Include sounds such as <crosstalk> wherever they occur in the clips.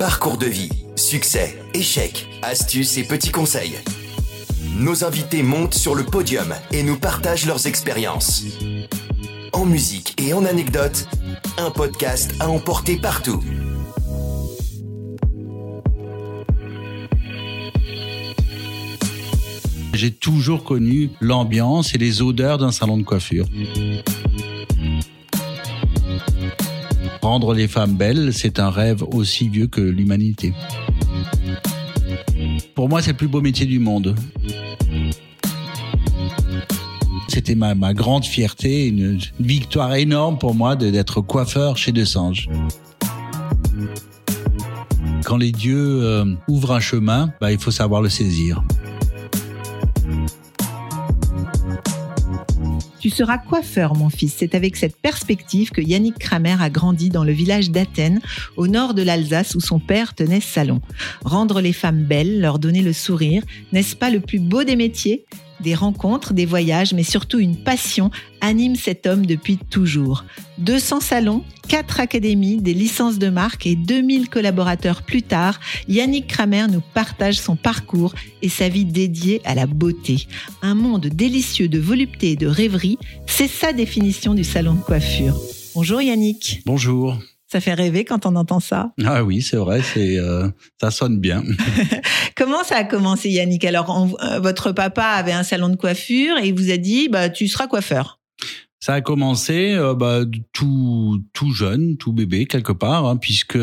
Parcours de vie, succès, échecs, astuces et petits conseils. Nos invités montent sur le podium et nous partagent leurs expériences. En musique et en anecdotes, un podcast à emporter partout. J'ai toujours connu l'ambiance et les odeurs d'un salon de coiffure. Rendre les femmes belles, c'est un rêve aussi vieux que l'humanité. Pour moi, c'est le plus beau métier du monde. C'était ma, grande fierté, une, victoire énorme pour moi d'être coiffeur chez De Sange. Quand les dieux euh, ouvrent un chemin, bah, il faut savoir le saisir. Tu seras coiffeur, mon fils. C'est avec cette perspective que Yannick Kramer a grandi dans le village d'Athènes, au nord de l'Alsace, où son père tenait salon. Rendre les femmes belles, leur donner le sourire, n'est-ce pas le plus beau des métiers? Des rencontres, des voyages, mais surtout une passion anime cet homme depuis toujours. 200 salons, 4 académies, des licences de marque et 2000 collaborateurs plus tard, Yannick Kramer nous partage son parcours et sa vie dédiée à la beauté. Un monde délicieux de volupté et de rêverie, c'est sa définition du salon de coiffure. Bonjour Yannick. Bonjour. Ça fait rêver quand on entend ça. Ah oui, c'est vrai, c'est euh, ça sonne bien. <laughs> Comment ça a commencé, Yannick? Alors, on, euh, votre papa avait un salon de coiffure et il vous a dit, bah, tu seras coiffeur. Ça a commencé euh, bah, tout tout jeune, tout bébé quelque part, hein, puisque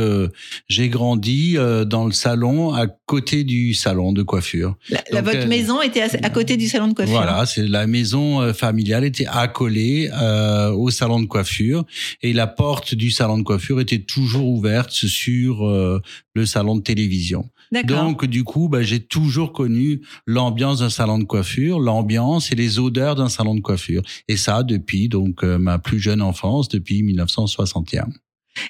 j'ai grandi euh, dans le salon à côté du salon de coiffure. La, la votre euh, maison était à, à, côté du salon de coiffure. Voilà, c'est la maison euh, familiale était accolée au salon de coiffure et la porte du salon de coiffure était toujours ouverte sur le salon de télévision. Donc du coup, bah, j'ai toujours connu l'ambiance d'un salon de coiffure, l'ambiance et les odeurs d'un salon de coiffure. Et ça depuis donc euh, ma plus jeune enfance, depuis 1961.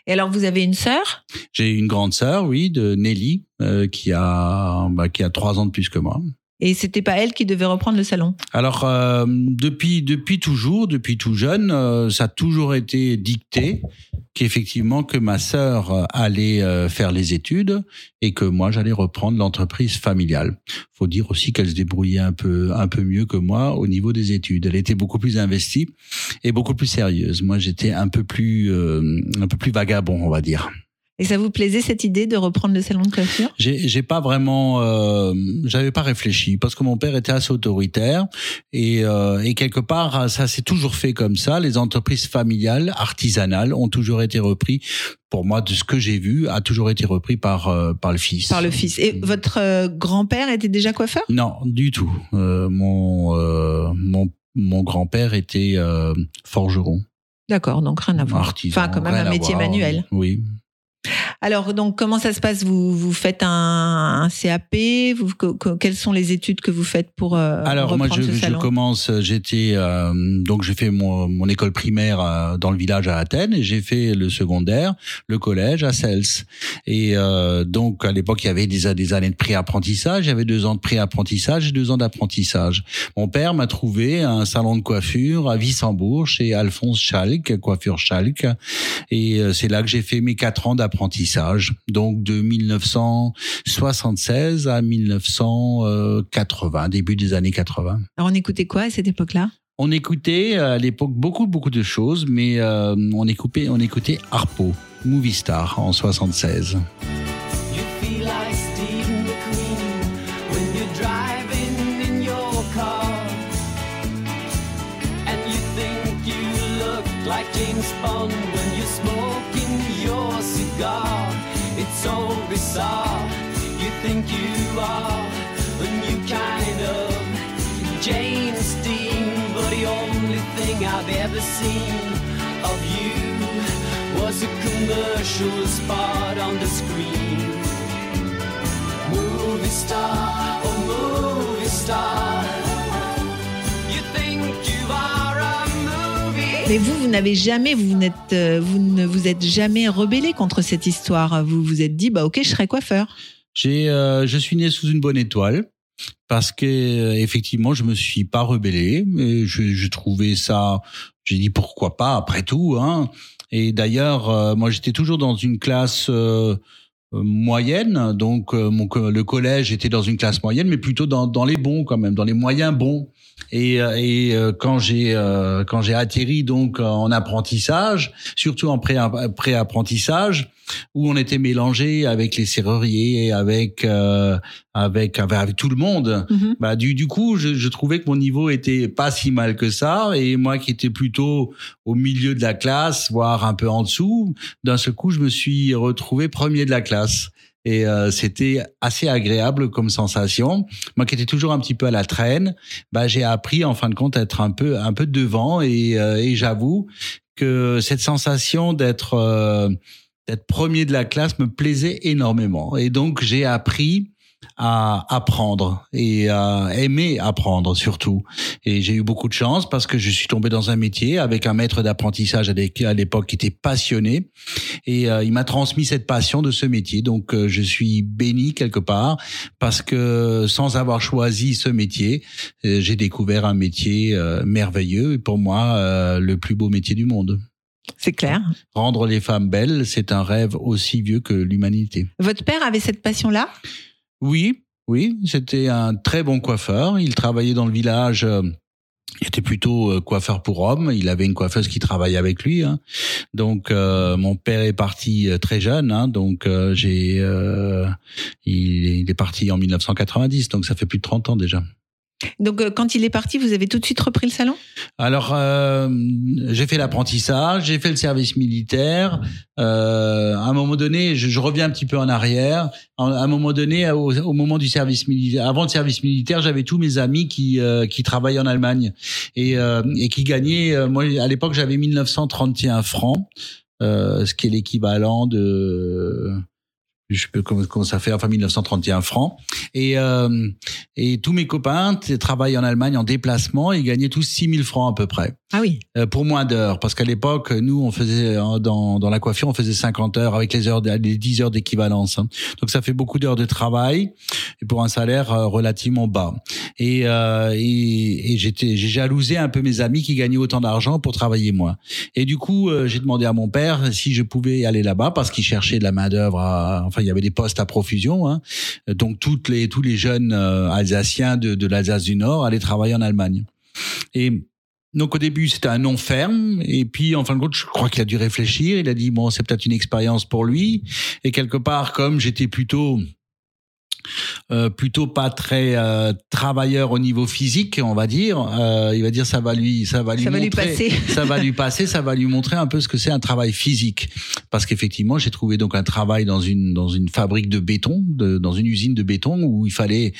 Et alors, vous avez une sœur? J'ai une grande sœur, oui, de Nelly, euh, qui a bah, qui a trois ans de plus que moi. Et c'était pas elle qui devait reprendre le salon. Alors euh, depuis depuis toujours, depuis tout jeune, euh, ça a toujours été dicté qu'effectivement que ma sœur allait euh, faire les études et que moi j'allais reprendre l'entreprise familiale. Faut dire aussi qu'elle se débrouillait un peu un peu mieux que moi au niveau des études. Elle était beaucoup plus investie et beaucoup plus sérieuse. Moi j'étais un peu plus euh, un peu plus vagabond, on va dire. Et ça vous plaisait cette idée de reprendre le salon de coiffure? J'ai, pas vraiment, euh, j'avais pas réfléchi parce que mon père était assez autoritaire et, euh, et quelque part ça s'est toujours fait comme ça. Les entreprises familiales, artisanales, ont toujours été repris. Pour moi, de ce que j'ai vu, a toujours été repris par euh, par le fils. Par le fils. Et votre euh, grand-père était déjà coiffeur? Non, du tout. Euh, mon mon mon grand-père était forgeron. D'accord, donc rien à voir. Artisan, enfin, quand même un métier manuel. Oui. Alors, donc, comment ça se passe? Vous, vous faites un, un CAP vous, que, que, Quelles sont les études que vous faites pour euh, Alors, moi, je, ce je salon? commence, j'étais, euh, donc j'ai fait mon, mon école primaire euh, dans le village à Athènes et j'ai fait le secondaire, le collège à Cels. Et euh, donc, à l'époque, il y avait des, des années de pré-apprentissage, il y avait deux ans de pré-apprentissage et deux ans d'apprentissage. Mon père m'a trouvé un salon de coiffure à Wissembourg chez Alphonse Schalk, coiffure Schalk. Et euh, c'est là que j'ai fait mes quatre ans d'apprentissage donc de 1976 à 1980, début des années 80. Alors on écoutait quoi à cette époque-là? On écoutait à l'époque beaucoup beaucoup de choses, mais euh, on écoutait on écoutait Harpo, Movie Star en 76. Bizarre. You think you are a new kind of James Dean, but the only thing I've ever seen of you was a commercial spot on the screen. Movie star, oh movie star. Mais vous, vous n'avez jamais, vous, n'êtes, euh, vous ne vous êtes jamais rebellé contre cette histoire. Vous vous êtes dit, bah ok, je serai coiffeur. J'ai, euh, je suis né sous une bonne étoile parce que euh, effectivement, je me suis pas rebellé. Mais je, je trouvais ça. J'ai dit pourquoi pas après tout. Hein. Et d'ailleurs, euh, moi, j'étais toujours dans une classe. Euh, moyenne. Donc, mon, le collège était dans une classe moyenne, mais plutôt dans, dans les bons quand même, dans les moyens bons. Et, et quand j'ai quand j'ai atterri donc en apprentissage, surtout en pré pré-apprentissage, où on était mélangé avec les serruriers, avec euh, avec, avec tout le monde. Mhm. Bah du du coup, je, je, trouvais que mon niveau était pas si mal que ça, et moi qui étais plutôt au milieu de la classe, voire un peu en dessous, d'un seul coup, je me suis retrouvé premier de la classe. Et euh, c'était assez agréable comme sensation. Moi qui étais toujours un petit peu à la traîne, bah j'ai appris en fin de compte à être un peu un peu devant et, euh, et j'avoue que cette sensation d'être euh, d'être premier de la classe me plaisait énormément. Et donc, j'ai appris à apprendre et à aimer apprendre surtout. Et j'ai eu beaucoup de chance parce que je suis tombé dans un métier avec un maître d'apprentissage à l'époque qui était passionné et euh, il m'a transmis cette passion de ce métier. Donc euh, je suis béni quelque part parce que sans avoir choisi ce métier, euh, j'ai découvert un métier merveilleux et pour moi le plus beau métier du monde. C'est clair. Rendre les femmes belles, c'est un rêve aussi vieux que l'humanité. Votre père avait cette passion-là? Oui, oui. C'était un très bon coiffeur. Il travaillait dans le village. Euh, il était plutôt euh, coiffeur pour hommes. Il avait une coiffeuse qui travaillait avec lui. Hein. Donc euh, mon père est parti très jeune. Hein. Donc j'ai, il est parti en 1990. Donc ça fait plus de 30 ans déjà. Donc, euh, quand il est parti, vous avez tout de suite repris le salon? Alors, euh, j'ai fait l'apprentissage, j'ai fait le service militaire. Euh, à un moment donné, je, reviens un petit peu en arrière. À un moment donné, au, moment du service militaire, avant le service militaire, j'avais tous mes amis qui travaillaient en Allemagne et, et qui gagnaient. moi, à l'époque, j'avais 1931 francs, ce qui est l'équivalent de je pas comment, ça fait, enfin 1931 francs. Et, euh, et tous mes copains travaillent en Allemagne en déplacement et gagnaient tous 6000 francs à peu près. Ah oui. Euh, pour moins d'heures, parce qu'à l'époque, nous, on faisait euh, dans, dans la coiffure, on faisait 50 heures avec les heures, les 10 heures d'équivalence. Hein. Donc ça fait beaucoup d'heures de travail et pour un salaire euh, relativement bas. Et, euh, et, et j'étais, j'ai jalousé un peu mes amis qui gagnaient autant d'argent pour travailler moins. Et du coup, j'ai demandé à mon père si je pouvais aller là-bas parce qu'il cherchait de la main d'œuvre. Enfin, il y avait des postes à profusion. Hein. Donc toutes les tous les jeunes alsaciens de, de l'Alsace du Nord allaient travailler en Allemagne. Et donc au début c'était un non ferme et puis en fin de compte je crois qu'il a dû réfléchir. Il a dit bon c'est peut-être une expérience pour lui et quelque part comme j'étais plutôt euh, plutôt pas très euh, travailleur au niveau physique, on va dire. Euh, il va dire ça va lui, ça va lui ça montrer, va lui passer. <laughs> ça va lui passer, ça va lui montrer un peu ce que c'est un travail physique. Parce qu'effectivement, j'ai trouvé donc un travail dans une dans une fabrique de béton, de, dans une usine de béton où il fallait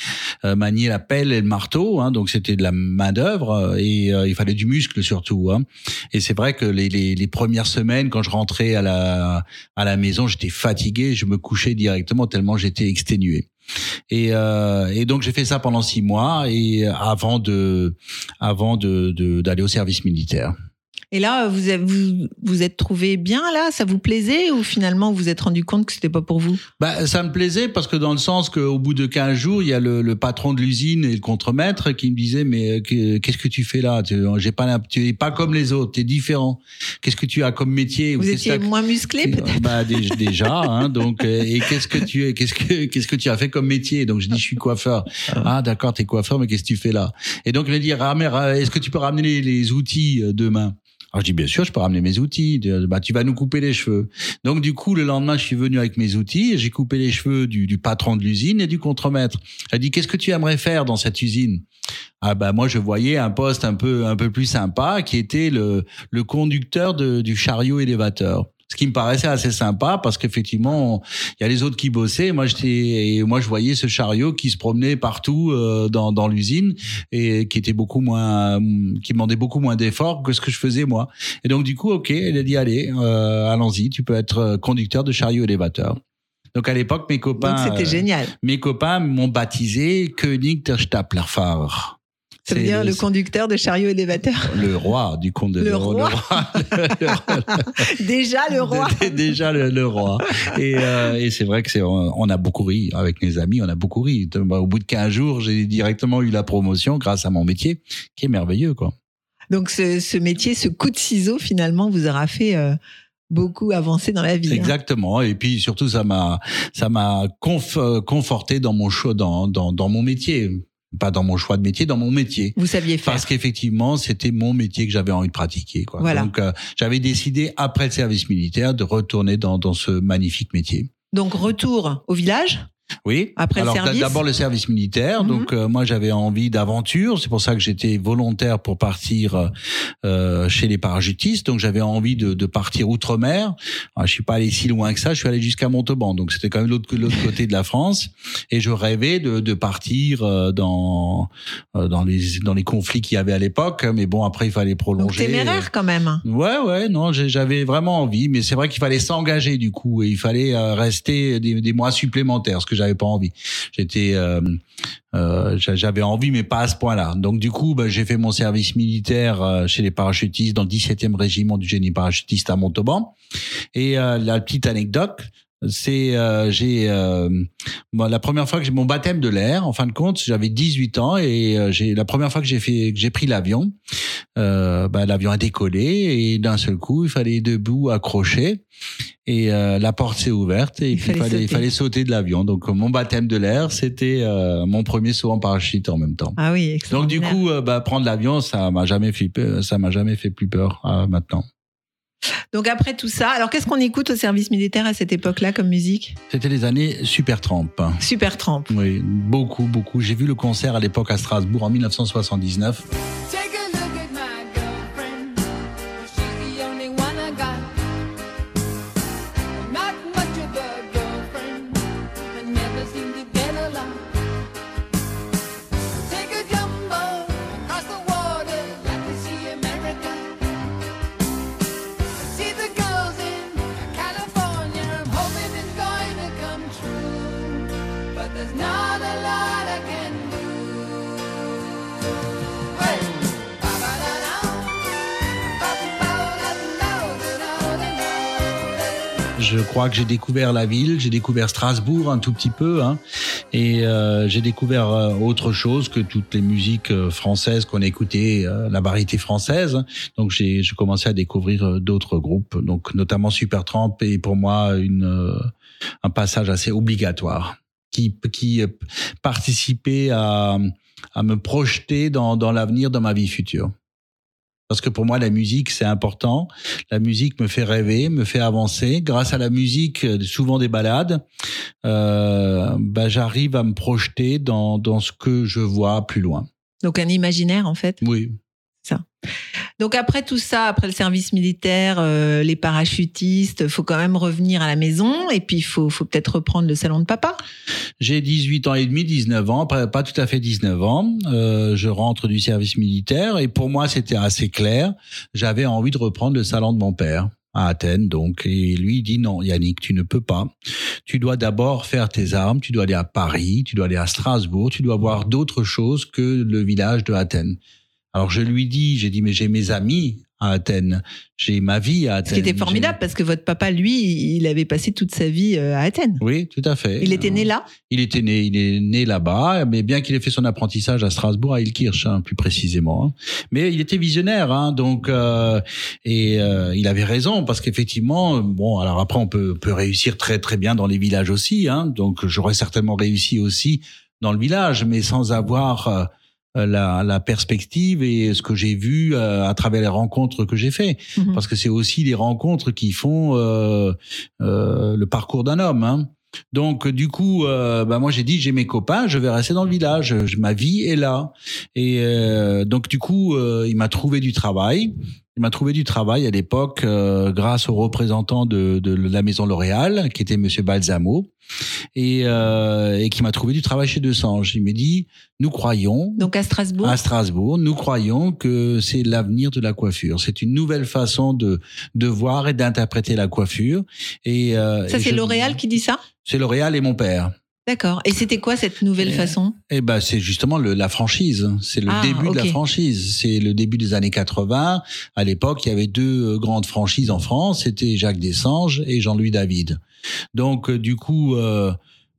euh, manier la pelle et le marteau. Hein, donc c'était de la main d'œuvre et il fallait du muscle surtout. Hein. Et c'est vrai que les, les, les premières semaines, quand je rentrais à la à la maison, j'étais fatigué, je me couchais directement tellement j'étais exténué. Et, euh, et donc j'ai fait ça pendant six mois et avant de avant de d'aller au service militaire. Et là, vous vous, vous êtes trouvé bien là? Ça vous plaisait ou finalement vous vous êtes rendu compte que c'était pas pour vous? Bah, Ça me plaisait parce que dans le sens qu'au bout de 15 jours, il y a le, le patron de l'usine et le contremaître qui me disait mais euh, qu'est-ce que tu fais là? Pas tu es pas comme les autres, tu es différent. Qu'est-ce que tu as comme métier Vous étiez moins musclé peut-être? Bah <laughs> déjà, hein, donc euh, et qu'est-ce que tu qu'est-ce que qu'est-ce que tu as fait comme métier? Donc je dis je suis coiffeur. Ah. D'accord, tu es coiffeur, mais qu'est-ce que tu fais là? Et donc il m'a dit est-ce que tu peux ramener les, les outils euh, demain? Alors je dis bien sûr, je peux ramener mes outils. Bah tu vas nous couper les cheveux. Donc du coup le lendemain je suis venu avec mes outils et j'ai coupé les cheveux du, du patron de l'usine et du contremaître. Elle dit qu'est-ce que tu aimerais faire dans cette usine? Ah bah moi je voyais un poste un peu un peu plus sympa qui était le le conducteur de, du chariot élévateur ce qui me paraissait assez sympa parce qu'effectivement il y a les autres qui bossaient. Moi j'étais et moi je voyais ce chariot qui se promenait partout euh, dans, dans l'usine et qui était beaucoup moins qui demandait beaucoup moins d'efforts que ce que je faisais moi. Et donc du coup ok elle a dit allez euh, allons-y tu peux être conducteur de chariot élévateur. Donc à l'époque mes copains c'était génial. mes copains m'ont baptisé König der Staplerfahrer ça veut dire le, conducteur de chariot élévateur. <laughs> Le roi du conte de le, roi. <laughs> déjà le roi. <laughs> déjà le, roi. Et, euh, et c'est vrai que c'est on a beaucoup ri avec mes amis, on a beaucoup ri. Au bout de 15 jours, j'ai directement eu la promotion grâce à mon métier, qui est merveilleux quoi. Donc ce, ce métier, ce coup de ciseau finalement vous aura fait euh, beaucoup avancé dans la vie. hein. Exactement. Et puis surtout, ça m'a, ça m'a conf- euh, conforté dans mon choix, dans, dans, dans mon métier. Pas dans mon choix de métier, dans mon métier. Vous saviez faire. Parce qu'effectivement, c'était mon métier que j'avais envie de pratiquer. Quoi. Voilà. Donc, euh, j'avais décidé, après le service militaire, de retourner dans, dans ce magnifique métier. Donc retour au village. Oui. Après Alors, service D'abord le service militaire. Mhm. Donc euh, moi j'avais envie d'aventure. C'est pour ça que j'étais volontaire pour partir euh, chez les parachutistes. Donc j'avais envie de, de partir outre-mer. Alors, je suis pas allé si loin que ça. Je suis allé jusqu'à Montauban. Donc c'était quand même l'autre l'autre côté de la France. Et je rêvais de, de partir euh, dans euh, dans les dans les conflits qu'il y avait à l'époque. Mais bon après il fallait Donc prolonger. téméraire quand même. Ouais, ouais, non, j'avais vraiment envie, mais c'est vrai qu'il fallait s'engager du coup, et il fallait euh, rester des, des mois supplémentaires, ce que j'avais pas envie. J'étais, euh, euh, j'a- j'avais envie, mais pas à ce point-là. Donc du coup, bah, j'ai fait mon service militaire euh, chez les parachutistes dans le 17e régiment du génie parachutiste à Montauban. Et euh, la petite anecdote, c'est euh, j'ai euh, moi, la première fois que j'ai mon baptême de l'air en fin de compte j'avais 18 ans et euh, j'ai la première fois que j'ai fait que j'ai pris l'avion euh, bah, l'avion a décollé et d'un seul coup il fallait debout accrocher et euh, la porte s'est ouverte et Il puis fallait fallait, il sauter. fallait sauter de l'avion donc euh, mon baptême de l'air c'était euh, mon premier saut en parachute en même temps Ah oui. donc du coup bah, prendre l'avion ça m'a jamais fait peur, ça m'a jamais fait plus peur euh, maintenant Donc après tout ça, alors qu'est-ce qu'on écoute au service militaire à cette époque-là comme musique c'était les années super Tramp Super Tramp. oui beaucoup beaucoup. J'ai vu le concert à l'époque à Strasbourg en 1979 que j'ai découvert la ville, j'ai découvert Strasbourg un tout petit peu, hein, et euh, j'ai découvert euh, autre chose que toutes les musiques euh, françaises qu'on écoutait, la variété française. Donc j'ai commencé à découvrir d'autres groupes, donc notamment Supertramp et pour moi une un passage assez obligatoire qui qui participait à à me projeter dans dans l'avenir, dans ma vie future. Parce que pour moi, la musique, c'est important. La musique me fait rêver, me fait avancer. Grâce à la musique, souvent des balades, euh, bah, j'arrive à me projeter dans, dans ce que je vois plus loin. Donc un imaginaire en fait. Oui. Donc après tout ça, après le service militaire, euh, les parachutistes, faut quand même revenir à la maison et puis faut, faut peut-être reprendre le salon de papa. J'ai 18 ans et demi, 19 ans, pas, pas tout à fait 19 ans. Euh, je rentre du service militaire et pour moi, c'était assez clair. J'avais envie de reprendre le salon de mon père à Athènes, donc. Et lui, il dit non, Yannick, tu ne peux pas. Tu dois d'abord faire tes armes, tu dois aller à Paris, tu dois aller à Strasbourg, tu dois voir d'autres choses que le village de Athènes. Alors je lui dis, j'ai dit, mais j'ai mes amis à Athènes, j'ai ma vie à Athènes. Ce qui était formidable parce que votre papa, lui, il avait passé toute sa vie euh, à Athènes. Oui, tout à fait. Il était né là? Il était né, il est né là-bas, mais bien qu'il ait fait son apprentissage à Strasbourg, à Ilkirch, hein, plus précisément. hein. Mais il était visionnaire, hein, donc euh, et euh, il avait raison parce qu'effectivement, bon, alors après on peut peut réussir très très bien dans les villages aussi, hein, donc j'aurais certainement réussi aussi dans le village, mais sans avoir euh, la, la perspective et ce que j'ai vu euh, à travers les rencontres que j'ai fait Mhm. parce que c'est aussi les rencontres qui font euh, euh, le parcours d'un homme. Hein. Donc du coup, euh, bah moi j'ai dit j'ai mes copains, je vais rester dans le village, Je- ma vie est là. Et euh, donc du coup, euh, il m'a trouvé du travail. Il m'a trouvé du travail à l'époque euh, grâce au représentant de, de la maison L'Oréal, qui était Monsieur Balsamo, et, euh, et qui m'a trouvé du travail chez Desange. Il m'a dit nous croyons Donc à Strasbourg. à Strasbourg, nous croyons que c'est l'avenir de la coiffure. C'est une nouvelle façon de de voir et d'interpréter la coiffure. Et euh, ça, c'est je- L'Oréal qui dit ça? C'est L'Oréal et mon père. D'accord. Et c'était quoi cette nouvelle façon? Eh ben, c'est justement le, la franchise. C'est le Ah, début de la franchise. C'est le début des années 80. À l'époque, il y avait deux euh, grandes franchises en France. C'était Jacques Dessanges et Jean-Louis David. Donc, euh, du coup, euh,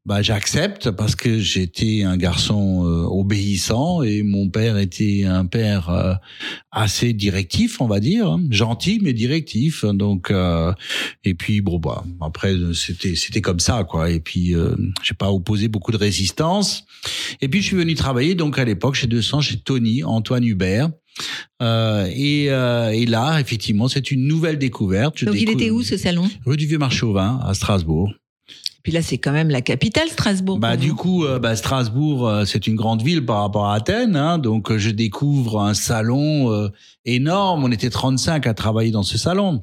bah, j'accepte parce que j'étais un garçon euh, obéissant et mon père était un père euh, assez directif, on va dire, hein. gentil mais directif. Donc euh, et puis bon bah après c'était c'était comme ça quoi. Et puis euh, j'ai pas opposé beaucoup de résistance. Et puis je suis venu travailler donc à l'époque chez 200 chez Tony Antoine Hubert. Euh, et, euh, et là, effectivement, c'est une nouvelle découverte. Je Donc il était où ce salon? Rue du Vieux Marché au Vin, à Strasbourg. Puis là, c'est quand même la capitale, Strasbourg. Bah du coup, euh, bah, Strasbourg, euh, c'est une grande ville par rapport à Athènes, hein, donc euh, je découvre un salon euh, énorme. On était 35 à travailler dans ce salon.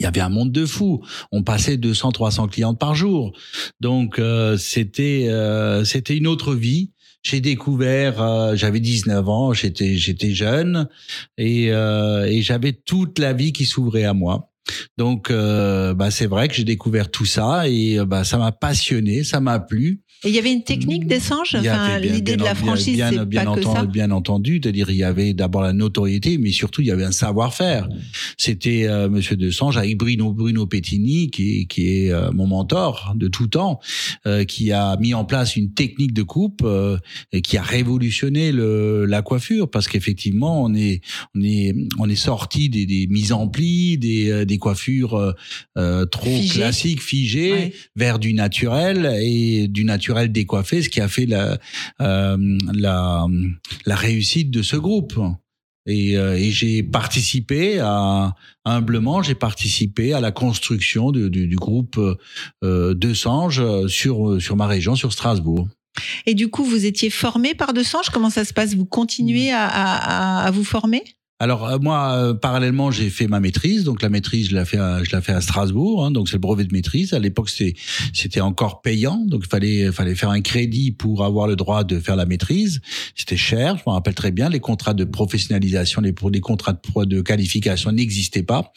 Il y avait un monde de fous. On passait 200, 300 clientes par jour. Donc euh, c'était euh, c'était une autre vie. J'ai découvert, euh, j'avais 19 ans, j'étais j'étais jeune et, euh, et j'avais toute la vie qui s'ouvrait à moi. Donc, euh, bah, c'est vrai que j'ai découvert tout ça et euh, bah, ça m'a passionné, ça m'a plu. Et il y avait une technique d'échange Il y Enfin, bien- l'idée de bien- la franchise, bien, c'est bien pas que entendu, ça. bien entendu, c'est-à-dire il y avait d'abord la notoriété, mais surtout il y avait un savoir-faire. C'était euh, Monsieur Desange avec Bruno Bruno Pettini, qui est, qui est euh, mon mentor de tout temps, euh, qui a mis en place une technique de coupe euh, et qui a révolutionné le, la coiffure, parce qu'effectivement on est on est on est sorti des, des mises en plis, des, euh, des coiffures euh, trop classiques, figées, Ouais. vers du naturel et du naturel décoiffé, ce qui a fait la, euh, la, réussite de ce groupe. Et, euh, et j'ai participé à humblement, j'ai participé à la construction de- du, du groupe euh, de Sange sur sur ma région, sur Strasbourg. Et du coup, vous étiez formé par Desange Comment ça se passe? Vous continuez à- à vous former? Alors euh, moi, euh, parallèlement, j'ai fait ma maîtrise. Donc la maîtrise, je l'ai fait, à, je l'ai fait à Strasbourg. hein, donc c'est le brevet de maîtrise. À l'époque, c'était c'était encore payant. Donc il fallait fallait faire un crédit pour avoir le droit de faire la maîtrise. C'était cher. Je me rappelle très bien. Les contrats de professionnalisation, les les contrats de, de qualification n'existaient pas.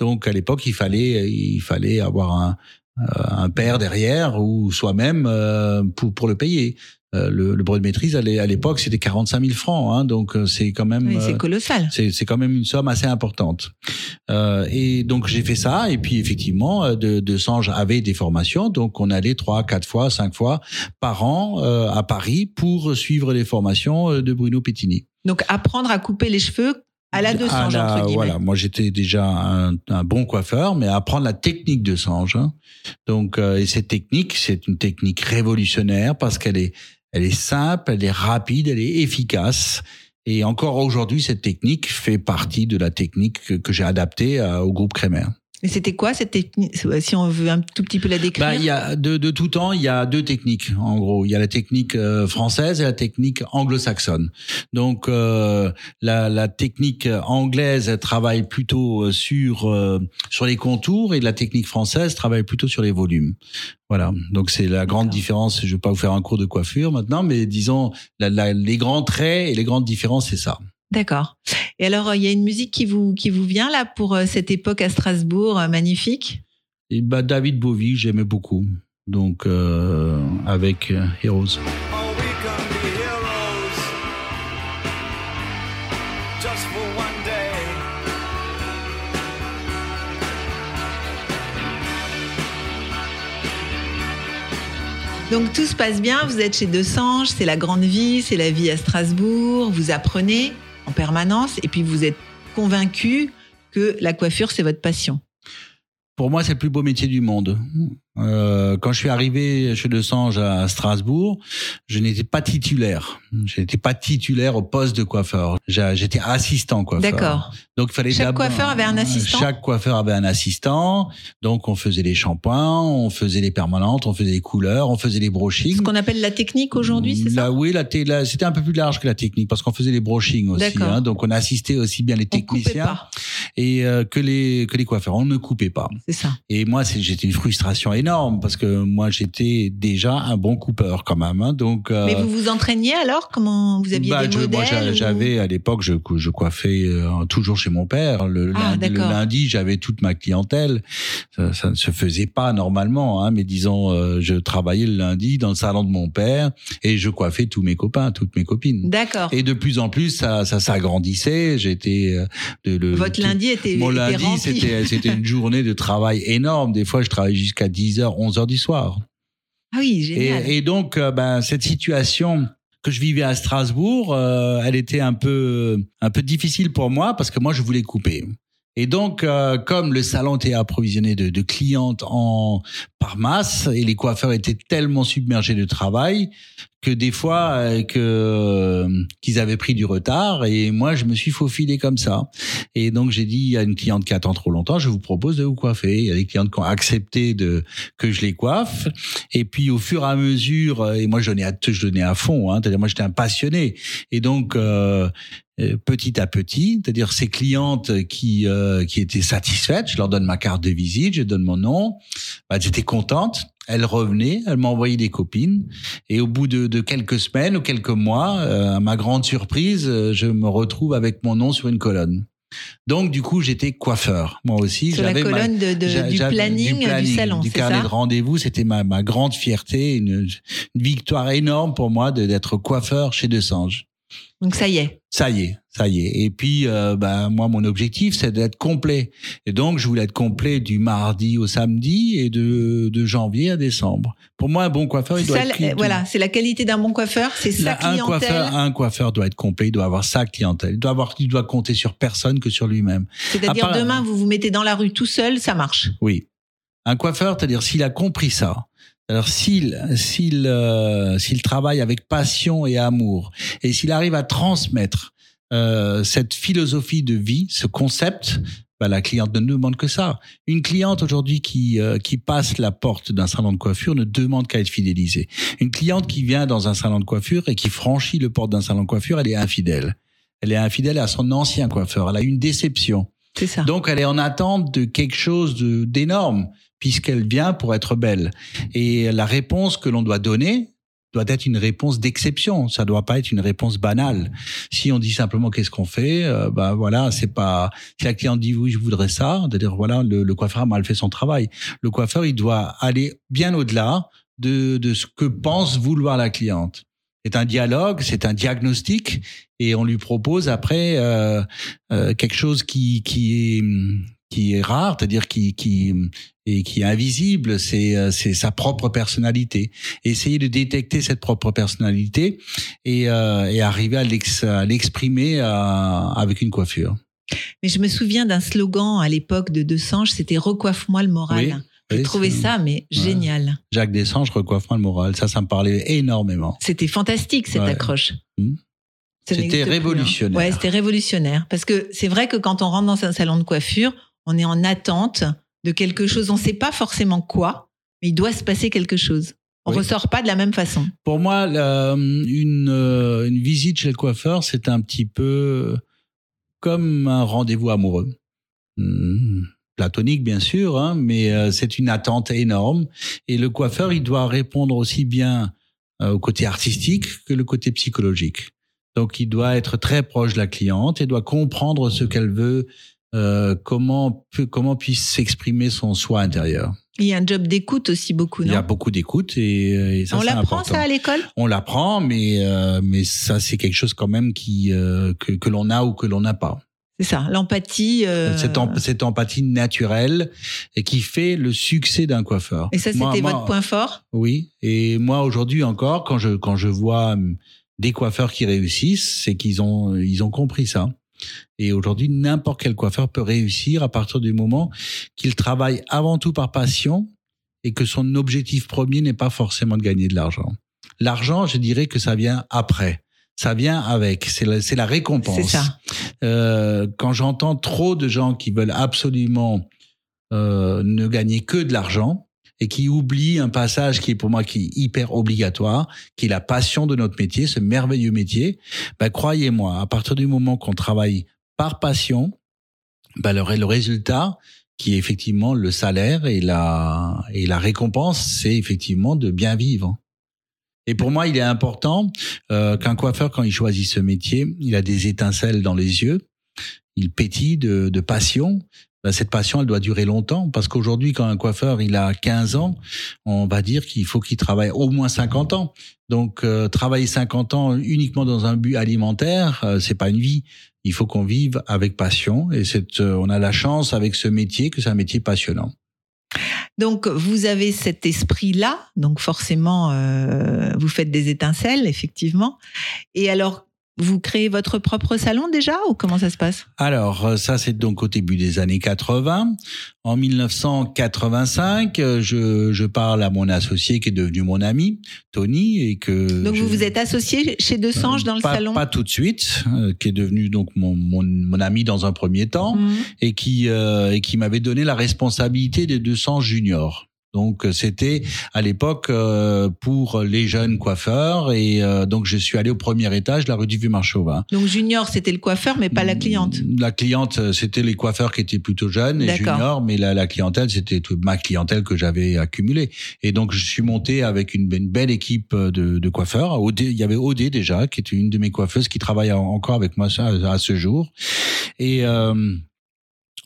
Donc à l'époque, il fallait il fallait avoir un euh, un père derrière ou soi-même euh, pour pour le payer. Euh, le, le brevet de maîtrise à l'é- à l'époque c'était 45 000 francs, hein, donc euh, c'est quand même Oui, euh, C'est colossal. c'est c'est quand même une somme assez importante. Euh, et donc j'ai fait ça et puis effectivement euh, de, de Sange avait des formations donc on allait trois, quatre fois, cinq fois par an euh, à Paris pour suivre les formations euh, de Bruno Pettini. Donc apprendre à couper les cheveux à la Desange, À la- entre guillemets. Voilà, moi j'étais déjà un, un bon coiffeur, mais apprendre la technique de Sange. hein. Donc euh, et cette technique, c'est une technique révolutionnaire parce qu'elle est elle est simple, elle est rapide, elle est efficace. Et encore aujourd'hui, cette technique fait partie de la technique que, j'ai adaptée à- au groupe Crémer. Et c'était quoi cette technique Si on veut un tout petit peu la décrire? Bah, il y a de, de tout temps, il y a deux techniques en gros. Il y a la technique euh, française et la technique anglo-saxonne. Donc euh, la, la technique anglaise elle travaille plutôt euh, sur euh, sur les contours et la technique française travaille plutôt sur les volumes. Voilà. Donc c'est la grande différence. Je vais pas vous faire un cours de coiffure maintenant, mais disons la, la- les grands traits et les grandes différences, c'est ça. D'accord. Et alors, euh, il y a une musique qui vous, qui vous vient là pour euh, cette époque à Strasbourg, euh, magnifique? Et bah David Bowie, j'aimais beaucoup. Donc euh, avec euh, Heroes. Oh. Donc tout se passe bien, vous êtes chez Desange, c'est la grande vie, c'est la vie à Strasbourg, vous apprenez en permanence et puis vous êtes convaincu que la coiffure, c'est votre passion. Pour moi, c'est le plus beau métier du monde. Euh, quand je suis arrivé chez Desange à Strasbourg, je n'étais pas titulaire. Je n'étais pas titulaire au poste de coiffeur. J'étais assistant coiffeur. D'accord. Donc, il fallait Chaque coiffeur avait un assistant Chaque coiffeur avait un assistant. Donc, on faisait les shampoings, on faisait les permanentes, on faisait les couleurs, on faisait les brochings. Ce qu'on appelle la technique aujourd'hui, c'est ça? Là, oui, la la- c'était un peu plus large que la technique parce qu'on faisait les brochings aussi. Hein. donc, on assistait aussi bien les techniciens pas, et euh, que les que les coiffeurs. On ne coupait pas. c'est ça. Et moi, j'étais une frustration énorme parce que moi, j'étais déjà un bon coupeur quand même. hein. donc, euh, Mais vous vous entraîniez alors? Comment vous aviez bah, des je- modèles ou- j'avais à l'époque, je, je coiffais euh, toujours chez mon père. Le, Ah, lundi, j'avais toute ma clientèle. Ça, ça ne se faisait pas normalement, hein, mais disons, euh, je travaillais le lundi dans le salon de mon père et je coiffais tous mes copains, toutes mes copines. D'accord. Et de plus en plus, ça, ça s'agrandissait. J'étais le, Votre tout- lundi était, mon était lundi, c'était c'était une journée de travail énorme. Des fois, je travaillais jusqu'à 10h, 11h du soir. Ah oui, génial. Et, et donc, euh, ben, cette situation que je vivais à Strasbourg, euh, elle était un peu, un peu difficile pour moi parce que moi, je voulais couper. Et donc, euh, comme le salon était approvisionné de, de clientes en par masse et les coiffeurs étaient tellement submergés de travail que des fois euh, que euh, qu'ils avaient pris du retard et moi je me suis faufilé comme ça. Et donc j'ai dit à une cliente qui attend trop longtemps, je vous propose de vous coiffer. Il y a des clientes qui ont accepté de que je les coiffe. Et puis au fur et à mesure, euh, et moi je donnais à je donnais à fond, hein, c'est-à-dire moi j'étais un passionné. Et donc euh, petit à petit, c'est-à-dire ces clientes qui euh, qui étaient satisfaites, je leur donne ma carte de visite, je donne mon nom, bah, elles étaient contentes, elles revenaient, elles m'envoyaient des copines, et au bout de, de quelques semaines ou quelques mois, euh, à ma grande surprise, euh, je me retrouve avec mon nom sur une colonne. Donc du coup, j'étais coiffeur, moi aussi. Sur la J'avais ma- colonne de, de- du, planning, du salon, du carnet ça de rendez-vous, c'était ma, ma grande fierté, une, une victoire énorme pour moi d'être coiffeur chez Desange. Donc ça y est. Ça y est, ça y est. Et puis, euh, bah, moi, mon objectif, c'est d'être complet. Et donc, je voulais être complet du mardi au samedi et de, de janvier à décembre. Pour moi, un bon coiffeur, il doit ça, être... euh, voilà, c'est la qualité d'un bon coiffeur, c'est sa Là, un clientèle. coiffeur, un coiffeur doit être complet, il doit avoir sa clientèle. Il doit avoir, il doit compter sur personne que sur lui-même. C'est-à-dire demain, vous vous mettez dans la rue tout seul, ça marche. Oui. Un coiffeur, c'est-à-dire s'il a compris ça, alors s'il s'il euh, s'il travaille avec passion et amour et s'il arrive à transmettre euh, cette philosophie de vie, ce concept, bah, la cliente ne demande que ça. Une cliente aujourd'hui qui euh, qui passe la porte d'un salon de coiffure ne demande qu'à être fidélisée. Une cliente qui vient dans un salon de coiffure et qui franchit le porte d'un salon de coiffure, elle est infidèle. Elle est infidèle à son ancien coiffeur. Elle a une déception. C'est ça. Donc elle est en attente de quelque chose de- d'énorme puisqu'elle vient pour être belle. Et la réponse que l'on doit donner doit être une réponse d'exception. Ça doit pas être une réponse banale. Si on dit simplement qu'est-ce qu'on fait, euh, bah voilà, c'est pas. Si la cliente dit oui, je voudrais ça, c'est-à-dire voilà, le, le coiffeur a mal fait son travail. Le coiffeur, il doit aller bien au-delà de, de ce que pense vouloir la cliente. C'est un dialogue, c'est un diagnostic, et on lui propose après euh, euh, quelque chose qui qui est qui est rare, c'est-à-dire qui qui et qui est invisible, c'est euh, c'est sa propre personnalité. Et essayer de détecter cette propre personnalité et euh, et arriver à l'ex- à l'exprimer euh, avec une coiffure. Mais je me souviens d'un slogan à l'époque de Desange, c'était recoiffe-moi le moral. Oui, J'ai oui, trouvé ça, mais Ouais. génial. Jacques Dessange recoiffe-moi le moral. Ça, ça me parlait énormément. C'était fantastique cette Ouais. accroche. Hmm. C'était plus, hein. révolutionnaire. Ouais, c'était révolutionnaire. Parce que c'est vrai que quand on rentre dans un salon de coiffure, on est en attente de quelque chose. On ne sait pas forcément quoi, mais il doit se passer quelque chose. On Oui. ressort pas de la même façon. Pour moi, la- une, euh, une visite chez le coiffeur, c'est un petit peu comme un rendez-vous amoureux. Hmm, Platonique, bien sûr, hein, mais euh, c'est une attente énorme. Et le coiffeur, il doit répondre aussi bien euh, au côté artistique que le côté psychologique. Donc, il doit être très proche de la cliente et doit comprendre ce qu'elle veut, euh, comment peut, comment puisse s'exprimer son soi intérieur? Il y a un job d'écoute aussi beaucoup, Il y a non? beaucoup d'écoute et, et ça, On l'apprend ça à l'école? On l'apprend, mais euh, mais ça c'est quelque chose quand même qui euh, que que l'on a ou que l'on n'a pas. C'est ça, l'empathie. euh, Cette, em- cette empathie naturelle et qui fait le succès d'un coiffeur. Et ça, c'était votre point fort? Oui. Et moi aujourd'hui encore, quand je quand je vois des coiffeurs qui réussissent, c'est qu'ils ont ils ont compris ça. Et aujourd'hui, n'importe quel coiffeur peut réussir à partir du moment qu'il travaille avant tout par passion et que son objectif premier n'est pas forcément de gagner de l'argent. L'argent, je dirais que ça vient après. Ça vient avec. C'est la, récompense. C'est ça. Euh, quand j'entends trop de gens qui veulent absolument euh, ne gagner que de l'argent et qui oublient un passage qui est pour moi qui est hyper obligatoire, qui est la passion de notre métier, ce merveilleux métier, ben, croyez-moi, à partir du moment qu'on travaille par passion, ben, le, le résultat, qui est effectivement le salaire et la, et la récompense, c'est effectivement de bien vivre. Et pour moi, il est important euh, qu'un coiffeur, quand il choisit ce métier, il a des étincelles dans les yeux, il pétille de, de passion. Ben, cette passion, elle doit durer longtemps, parce qu'aujourd'hui, quand un coiffeur il a 15 ans, on va dire qu'il faut qu'il travaille au moins 50 ans. Donc, euh, travailler 50 ans uniquement dans un but alimentaire, euh, c'est pas une vie. Il faut qu'on vive avec passion, et c'est, euh, on a la chance avec ce métier que c'est un métier passionnant. Donc, vous avez cet esprit-là, donc forcément, euh, vous faites des étincelles, effectivement. Et alors, vous créez votre propre salon déjà ou comment ça se passe? Alors, euh, ça, c'est donc au début des années 80. En 1985, euh, je, je parle à mon associé qui est devenu mon ami, Tony, et que... Donc, je- vous vous êtes associé chez De Sange dans le pas, salon? Pas tout de suite, euh, qui est devenu donc mon, mon, mon ami dans un premier temps. Mhm. et qui euh, et qui m'avait donné la responsabilité des 200 juniors. Donc euh, c'était à l'époque euh, pour les jeunes coiffeurs et euh, donc je suis allé au premier étage de la rue du Vieux-Marchauvin. Donc, Junior, c'était le coiffeur, mais pas la cliente. La cliente, c'était les coiffeurs qui étaient plutôt jeunes et juniors, mais la, la clientèle, c'était toute ma clientèle que j'avais accumulée. Et donc, je suis monté avec une, une belle équipe de, de coiffeurs. OD, il y avait Odé déjà, qui était une de mes coiffeuses qui travaille en- encore avec moi à ce jour. Et euh,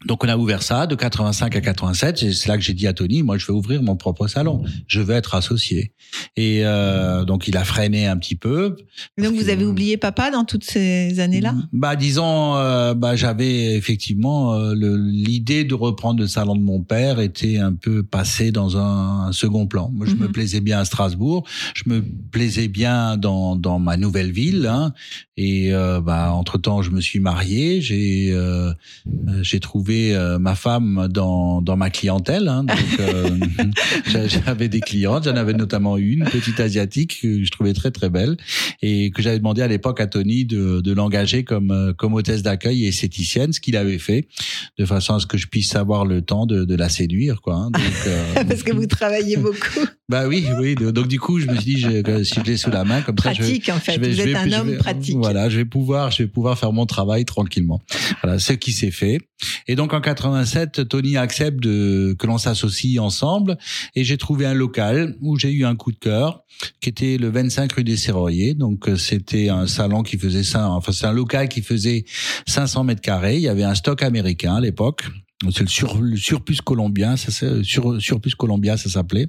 donc, on a ouvert ça de 85 à 87. Et c'est là que j'ai dit à Tony, moi, je vais ouvrir mon propre salon. Je vais être associé. Et euh, donc, il a freiné un petit peu. Donc, vous avez oublié papa dans toutes ces années-là? Bah disons, euh, bah j'avais effectivement euh, l'idée de reprendre le salon de mon père était un peu passée dans un, un second plan. Moi, je me Mhm. plaisais bien à Strasbourg, je me plaisais bien dans dans ma nouvelle ville, hein, et euh, bah entre temps, je me suis marié, j'ai j'ai trouvé euh, ma femme dans dans ma clientèle, hein, donc euh, <laughs> j'a- j'avais des clientes, j'en avais notamment une petite asiatique que je trouvais très très belle et que j'avais demandé à l'époque à Tony de, de l'engager comme euh, comme hôtesse d'accueil et esthéticienne, ce qu'il avait fait, de façon à ce que je puisse avoir le temps de, de la séduire, quoi. hein. Donc, euh, <laughs> Parce que vous travaillez beaucoup. Bah oui, oui. Donc du coup, je me suis dit, je, si je l'ai sous la main, comme ça, je vais, Pratique, en fait. je vais- vous je vais- êtes un je homme vais- pratique. Voilà, je vais pouvoir, je vais pouvoir faire mon travail tranquillement. Voilà, ce qui s'est fait. Et donc en 87, Tony accepte de, que l'on s'associe ensemble, et j'ai trouvé un local où j'ai eu un coup de cœur, qui était le 25 rue des Serruriers. Donc euh, c'était un salon qui faisait ça, enfin c'est un local qui faisait 500 mètres carrés. Il y avait un stock américain à l'époque. C'est le, sur, le surplus colombien, ça c'est sur, surplus colombien, ça s'appelait.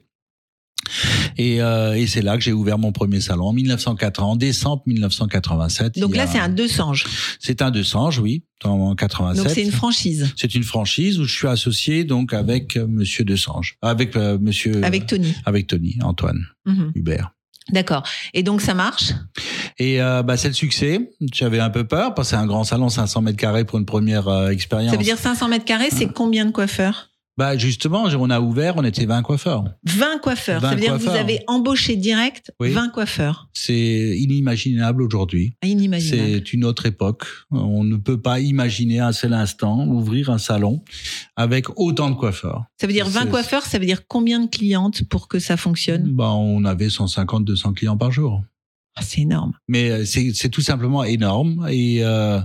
Et, euh, et c'est là que j'ai ouvert mon premier salon en 1980, en décembre 1987. Donc là, a- c'est un deux sanges. c'est un 200, oui, en 87. Donc c'est une franchise C'est une franchise où je suis associé donc avec euh, Monsieur Desange, avec euh, Monsieur avec Tony. avec Tony Antoine Mhm. Hubert. D'accord. Et donc ça marche? Et euh, bah c'est le succès. J'avais un peu peur parce que c'est un grand salon, 500 mètres carrés pour une première euh, expérience. Ça veut dire 500 mètres carrés, c'est combien de coiffeurs? Bah justement, on a ouvert, on était 20 coiffeurs. 20 coiffeurs. 20 ça veut dire que vous avez embauché direct Oui. 20 coiffeurs. C'est inimaginable aujourd'hui. Inimaginable. C'est une autre époque. On ne peut pas imaginer un seul instant ouvrir un salon avec autant de coiffeurs. Ça veut dire 20 c'est- coiffeurs, ça veut dire combien de clientes pour que ça fonctionne? Bah, on avait 150, 200 clients par jour. Ah, C'est énorme. Mais euh, c'est c'est tout simplement énorme. Et euh,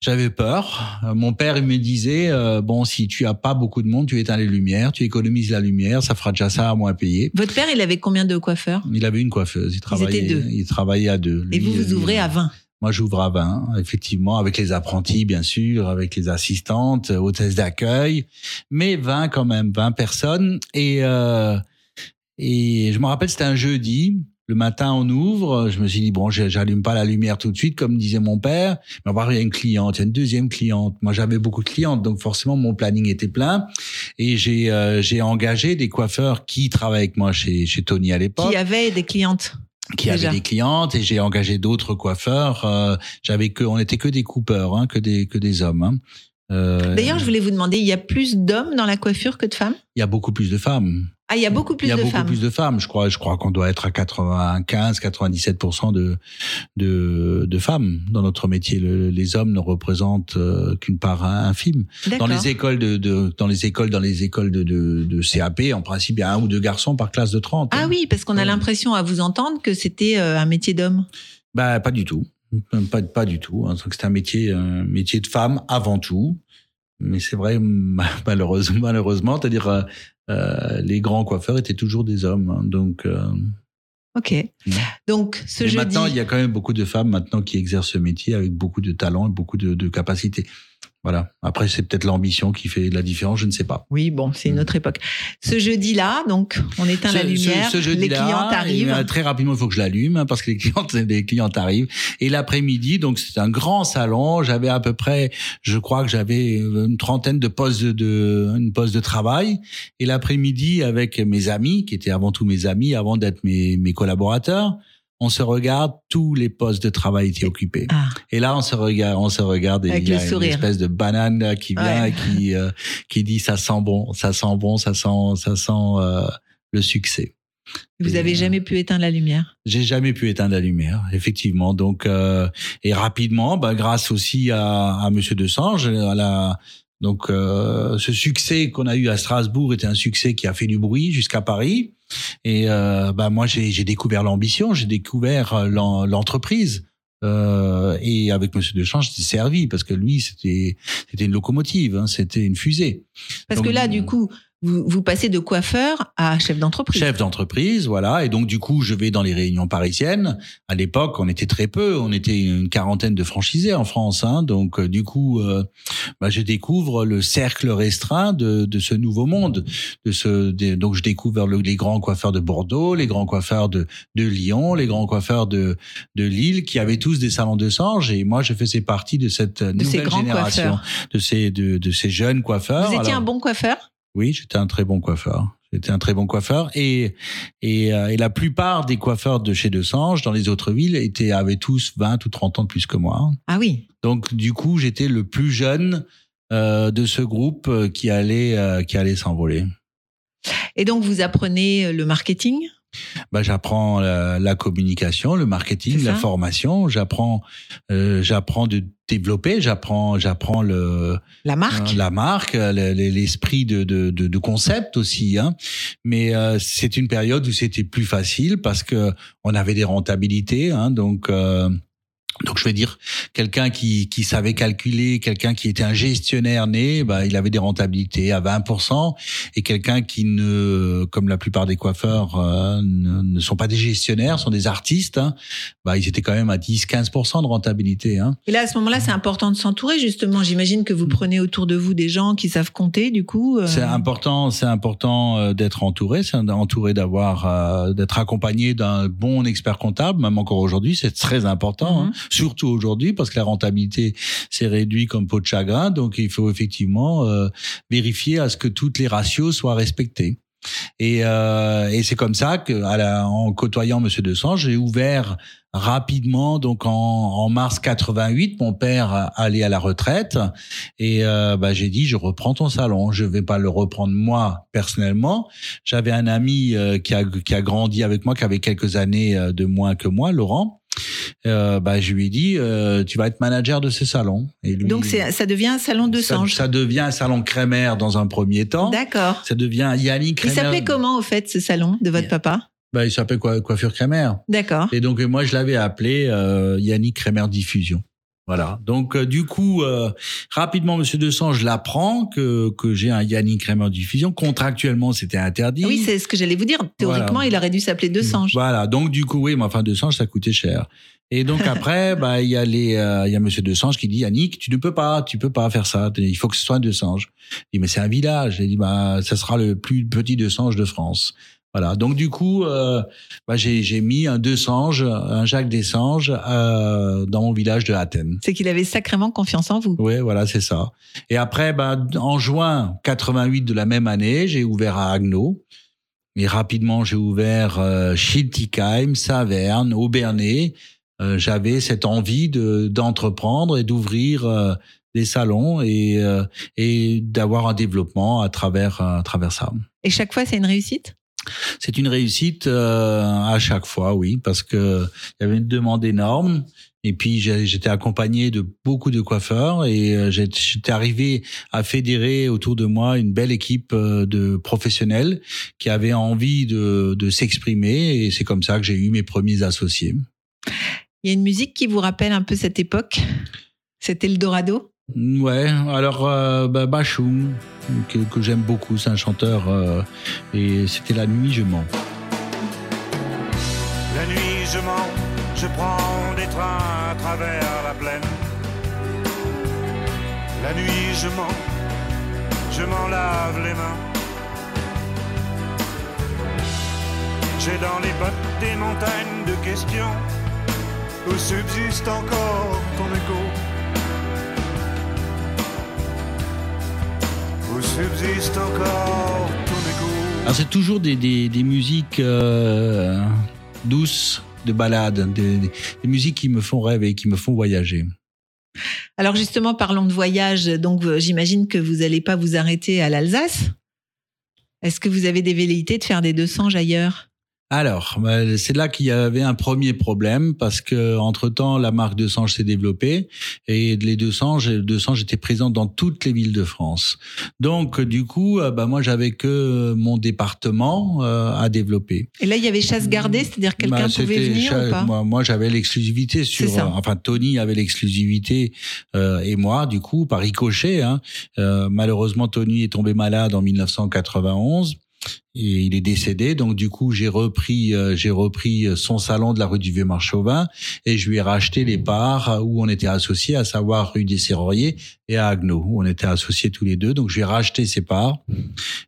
j'avais peur. Euh, Mon père il me disait euh, bon, si tu as pas beaucoup de monde, tu éteins les lumières, tu économises la lumière, ça fera déjà ça à moins payer. Votre père, il avait combien de coiffeurs? Il avait une coiffeuse. Il travaillait. étaient deux. Il travaillait à deux. Et vous, vous ouvrez à 20. Moi, j'ouvre à 20, effectivement, avec les apprentis, bien sûr, avec les assistantes, euh, hôtesses d'accueil, mais 20 quand même, 20 personnes. Et, euh, et je me rappelle, c'était un jeudi. Le matin, on ouvre. Je me suis dit, bon, j'allume pas la lumière tout de suite, comme disait mon père. Mais voir, il y a une cliente, il y a une deuxième cliente. Moi, j'avais beaucoup de clientes, donc forcément, mon planning était plein. Et j'ai euh, j'ai engagé des coiffeurs qui travaillent avec moi chez, chez Tony à l'époque Qui avait des clientes qui Déjà. avait des clientes et j'ai engagé d'autres coiffeurs. Euh, J'avais que, on était que des coupeurs, hein, que des que des hommes. hein. Euh, D'ailleurs, je voulais vous demander, il y a plus d'hommes dans la coiffure que de femmes? Il y a beaucoup plus de femmes. Ah, il y a beaucoup plus il y a de beaucoup femmes. plus de femmes. Je crois, je crois qu'on doit être à 95, 97 de de de femmes dans notre métier. Le- les hommes ne représentent euh, qu'une part infime. Dans les écoles de, de dans les écoles dans les écoles de, de de CAP, en principe, il y a un ou deux garçons par classe de 30. Ah hein. oui, parce qu'on a Ouais. l'impression à vous entendre que c'était euh, un métier d'homme. Bah pas du tout, pas pas du tout. Hein. C'est un métier un métier de femme avant tout. Mais c'est vrai <laughs> malheureusement malheureusement, c'est-à-dire euh, euh, les grands coiffeurs étaient toujours des hommes. hein. Donc euh, Ok. Donc, ce mais jeudi. maintenant il y a quand même beaucoup de femmes maintenant qui exercent ce métier avec beaucoup de talent et beaucoup de, de capacités. Voilà. Après, c'est peut-être l'ambition qui fait la différence, je ne sais pas. Oui, bon, c'est une autre époque. Ce jeudi-là, donc, on éteint la Ce- lumière, ce les clients eh arrivent. très rapidement, il faut que je l'allume hein, parce que les <laughs> clients, les clients arrivent. Et l'après-midi, donc c'est un grand salon. J'avais à peu près, je crois que j'avais une trentaine de postes de, de une poste de travail. Et l'après-midi, avec mes amis, qui étaient avant tout mes amis, avant d'être mes, mes collaborateurs, on se regarde, tous les postes de travail étaient occupés. Ah, Et là, on se regarde, on se regarde et Avec il y a une espèce de banane qui vient Ouais. et qui euh, qui dit ça sent bon, ça sent bon, ça sent ça sent euh, le succès. vous Et, avez euh, jamais pu éteindre la lumière? J'ai jamais pu éteindre la lumière, effectivement. Donc euh, et rapidement, bah, grâce aussi à, à Monsieur Desange, à la donc euh, ce succès qu'on a eu à Strasbourg était un succès qui a fait du bruit jusqu'à Paris. Et euh, bah moi j'ai découvert l'ambition, j'ai découvert euh, l'en- l'entreprise. Euh, et avec Monsieur Deschamps, j'étais servi parce que lui, c'était c'était une locomotive, hein, c'était une fusée. Parce donc, que là, du coup, vous, vous passez de coiffeur à chef d'entreprise. Chef d'entreprise, voilà. Et donc du coup, je vais dans les réunions parisiennes. À l'époque, on était très peu, on était une quarantaine de franchisés en France. Hein. Donc euh, du coup, euh, bah, je découvre le cercle restreint de, de ce nouveau monde. De ce, donc je découvre le- les grands coiffeurs de Bordeaux, les grands coiffeurs de, de Lyon, les grands coiffeurs de, de Lille, qui avaient tous des salons de singe. Et moi, je faisais partie de cette ces nouvelle grands génération, coiffeurs. de ces de, de ces jeunes coiffeurs. Vous étiez Alors- un bon coiffeur? Oui, j'étais un très bon coiffeur. J'étais un très bon coiffeur et et, euh, et la plupart des coiffeurs de chez Desange dans les autres villes étaient avaient tous 20 ou 30 ans de plus que moi. Ah oui. Donc du coup, j'étais le plus jeune euh, de ce groupe euh, qui allait euh, qui allait s'envoler. Et donc, vous apprenez le marketing? Bah, j'apprends la, la communication, le marketing, la formation. J'apprends euh, j'apprends de développer. J'apprends j'apprends le La marque Euh, la marque, euh, le- le- l'esprit de, de, de, de concept aussi. Hein. Mais euh, c'est une période où c'était plus facile parce que on avait des rentabilités. Hein, donc euh, donc je vais dire quelqu'un qui, qui savait calculer, quelqu'un qui était un gestionnaire né, bah, il avait des rentabilités à 20%, et quelqu'un qui ne, comme la plupart des coiffeurs, euh, ne, ne sont pas des gestionnaires, sont des artistes, hein, bah, ils étaient quand même à 10-15% de rentabilité. Hein. Et là, à ce moment-là, c'est important de s'entourer, justement. J'imagine que vous prenez autour de vous des gens qui savent compter, du coup. euh, C'est important, c'est important euh, d'être entouré, c'est entouré d'avoir, euh, d'être accompagné d'un bon expert comptable, même encore aujourd'hui, c'est très important, hein. Surtout aujourd'hui parce que la rentabilité s'est réduite comme peau de chagrin, donc il faut effectivement euh, vérifier à ce que toutes les ratios soient respectées. Et, euh, et c'est comme ça que, à la, en côtoyant Monsieur Desange, j'ai ouvert rapidement, donc en, en mars 88, mon père allait à la retraite, et euh, bah, j'ai dit je reprends ton salon. Je vais pas le reprendre moi personnellement. J'avais un ami euh, qui a qui a grandi avec moi, qui avait quelques années euh, de moins que moi, Laurent. Euh, bah, je lui ai dit euh, tu vas être manager de ce salon. Et lui, Donc, ça devient un salon de ça, singe. ça devient un salon crémaire dans un premier temps. D'accord. Ça devient Yannick Il Crémer. s'appelait comment, au fait, ce salon de votre papa? Bah, Il s'appelait quoi, Coiffure Crémer. D'accord. Et donc, moi, je l'avais appelé euh, Yannick Crémer Diffusion. Voilà. Donc, euh, du coup, euh, rapidement, Monsieur Desange l'apprend que, que j'ai un Yannick Crémer Diffusion. Contractuellement, c'était interdit. Oui, c'est ce que j'allais vous dire. Théoriquement, Voilà. il aurait dû s'appeler De Sange. Voilà. Donc, du coup, oui, mais enfin, Desange, ça coûtait cher. Et donc <laughs> après, bah il y a les, euh, il y a Monsieur Desange qui dit Yannick, tu ne peux pas, tu peux pas faire ça. Il faut que ce soit un Desange. Il dit mais c'est un village. Il dit bah ça sera le plus petit Desange de France. Voilà. Donc du coup, euh, bah, j'ai mis un Desange, un Jacques Desange euh, dans mon village de Athènes. C'est qu'il avait sacrément confiance en vous. Ouais, voilà, c'est ça. Et après, bah, en juin 88 de la même année, j'ai ouvert à Agno. Et rapidement, j'ai ouvert euh, Schiltigheim, Saverne, Aubernay. Euh, J'avais cette envie de d'entreprendre et d'ouvrir euh, des salons et euh, et d'avoir un développement à travers à travers ça. Et chaque fois, c'est une réussite? C'est une réussite euh, à chaque fois, oui, parce que il y avait une demande énorme. Et puis j'étais accompagné de beaucoup de coiffeurs et euh, j'étais arrivé à fédérer autour de moi une belle équipe euh, de professionnels qui avaient envie de, de s'exprimer et c'est comme ça que j'ai eu mes premiers associés. Il y a une musique qui vous rappelle un peu cette époque? C'était le Dorado Ouais, alors euh, bah, Bachoum, que, j'aime beaucoup, c'est un chanteur euh, et c'était la nuit je mens. La nuit, je mens, je prends des trains à travers la plaine. La nuit, je mens, je m'en lave les mains. J'ai dans les bottes des montagnes de questions où subsiste encore ton écho. Où subsiste encore ton écho. Alors c'est toujours des, des, des musiques euh, douces, de balades, des, des- des musiques qui me font rêver, qui me font voyager. Alors justement, parlons de voyage. Donc euh, j'imagine que vous n'allez pas vous arrêter à l'Alsace. Est-ce que vous avez des velléités de faire des deux sanges ailleurs? Alors, bah, c'est là qu'il y avait un premier problème parce que entre temps, la marque de Sange s'est développée et les deux Sanges, deux Sanges étaient présents dans toutes les villes de France. Donc, du coup, euh, bah, moi, j'avais que mon département euh, à développer. Et là, il y avait chasse gardée, c'est-à-dire quelqu'un Bah, pouvait venir ou pas? Moi, moi, j'avais l'exclusivité sur. Euh, enfin, Tony avait l'exclusivité euh, et moi, du coup, par ricochet. Hein, euh, malheureusement, Tony est tombé malade en 1991 et il est décédé. Donc, du coup, j'ai repris, euh, j'ai repris son salon de la rue du Vieux-Marchauvin et je lui ai racheté les parts où on était associés, à savoir rue des Serruriers et à Agneau, où on était associés tous les deux. Donc, je lui ai racheté ses parts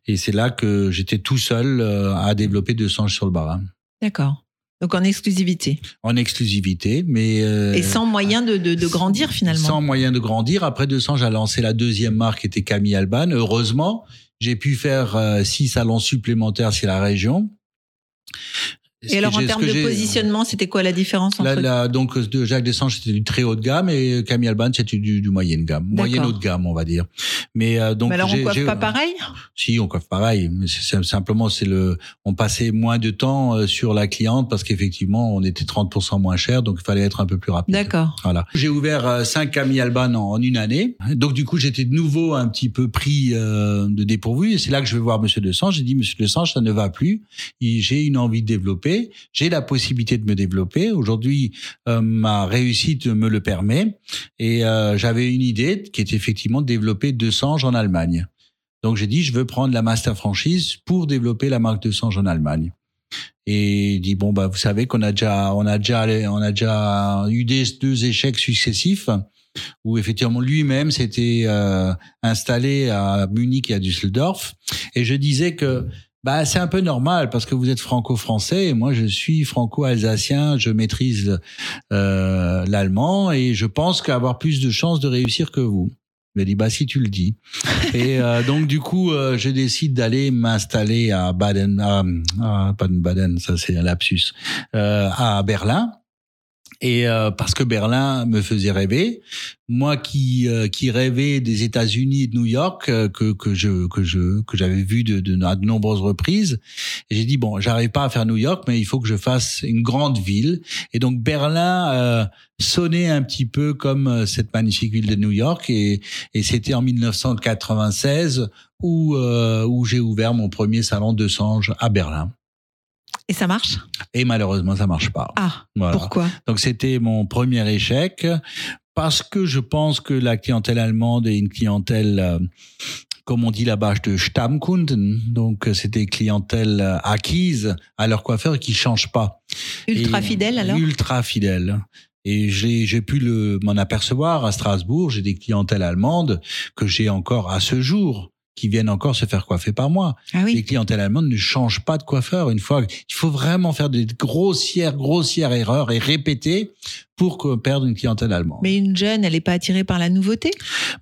et c'est là que j'étais tout seul euh, à développer deux sanges sur le Barin D'accord. Donc en exclusivité. en exclusivité, mais euh, Et sans moyen de, de, de grandir finalement. sans moyen de grandir. Après 200, j'ai lancé la deuxième marque qui était Camille Alban. Heureusement, j'ai pu faire euh, six salons supplémentaires sur la région. Et alors en termes de positionnement, c'était quoi la différence entre Là, là, donc de Jacques Dessange c'était du très haut de gamme et Camille Alban c'était du, du moyenne gamme, moyenne haut de gamme on va dire. Mais euh, donc Mais alors on coiffe pas pareil Si, on coiffe pareil. Mais simplement, c'est le, on passait moins de temps euh, sur la cliente parce qu'effectivement, on était 30% moins cher, donc il fallait être un peu plus rapide. D'accord. Voilà. J'ai ouvert euh, cinq Camille Alban en, en une année. Donc du coup, j'étais de nouveau un petit peu pris euh, de dépourvu. Et c'est là que je vais voir Monsieur Desange. J'ai dit, Monsieur Desange, ça ne va plus. J'ai une envie de développer. J'ai la possibilité de me développer. Aujourd'hui, euh, ma réussite me le permet. Et euh, j'avais une idée qui était effectivement de développer Desange en Allemagne. Donc j'ai dit, je veux prendre la master franchise pour développer la marque Desange en Allemagne et il dit bon bah vous savez qu'on a déjà on a déjà on a déjà eu des deux échecs successifs où effectivement lui-même s'était euh, installé à Munich et à Düsseldorf et je disais que bah c'est un peu normal parce que vous êtes franco-français et moi je suis franco-alsacien, je maîtrise euh, l'allemand et je pense qu'avoir plus de chances de réussir que vous. Il m'a dit bah si tu le dis. <laughs> et euh, donc du coup euh, je décide d'aller m'installer à Baden, à, à Baden-Baden, ça c'est un lapsus, euh, à Berlin. Et euh, parce que Berlin me faisait rêver, moi qui euh, qui rêvais des États-Unis et de New York euh, que que je que je que j'avais vu de, de à de nombreuses reprises, j'ai dit bon, j'arrive pas à faire New York, mais il faut que je fasse une grande ville. Et donc Berlin euh, sonnait un petit peu comme euh, cette magnifique ville de New York, et et c'était en 1996 où euh, où j'ai ouvert mon premier salon de Sange à Berlin. Et ça marche? Et malheureusement, ça marche pas. Ah, Voilà. pourquoi? Donc c'était mon premier échec parce que je pense que la clientèle allemande est une clientèle, euh, comme on dit là-bas, de Stammkunden. Donc euh, c'était clientèle euh, acquise à leur coiffeur et qui change pas. Ultra Et- fidèle alors? Ultra fidèle. Et j'ai pu m'en apercevoir à Strasbourg. J'ai des clientèles allemandes que j'ai encore à ce jour qui viennent encore se faire coiffer par moi Ah les clientèles allemandes ne changent pas de coiffeur une fois. Il faut vraiment faire des grossières, grossières erreurs et répéter pour perdre une clientèle allemande. Mais une jeune, elle n'est pas attirée par la nouveauté?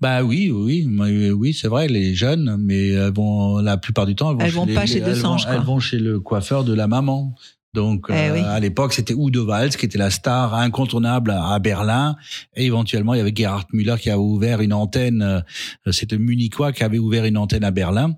Bah oui, oui, oui, oui, c'est vrai, les jeunes, mais vont la plupart du temps, elles vont, Elles vont les- pas chez elles vont- quoi. Elles vont chez le coiffeur de la maman. Donc Eh euh, à l'époque, c'était Udo Walz qui était la star incontournable à, à Berlin. Et éventuellement, il y avait Gerhard Müller qui a ouvert une antenne. euh, c'était Munichois qui avait ouvert une antenne à Berlin.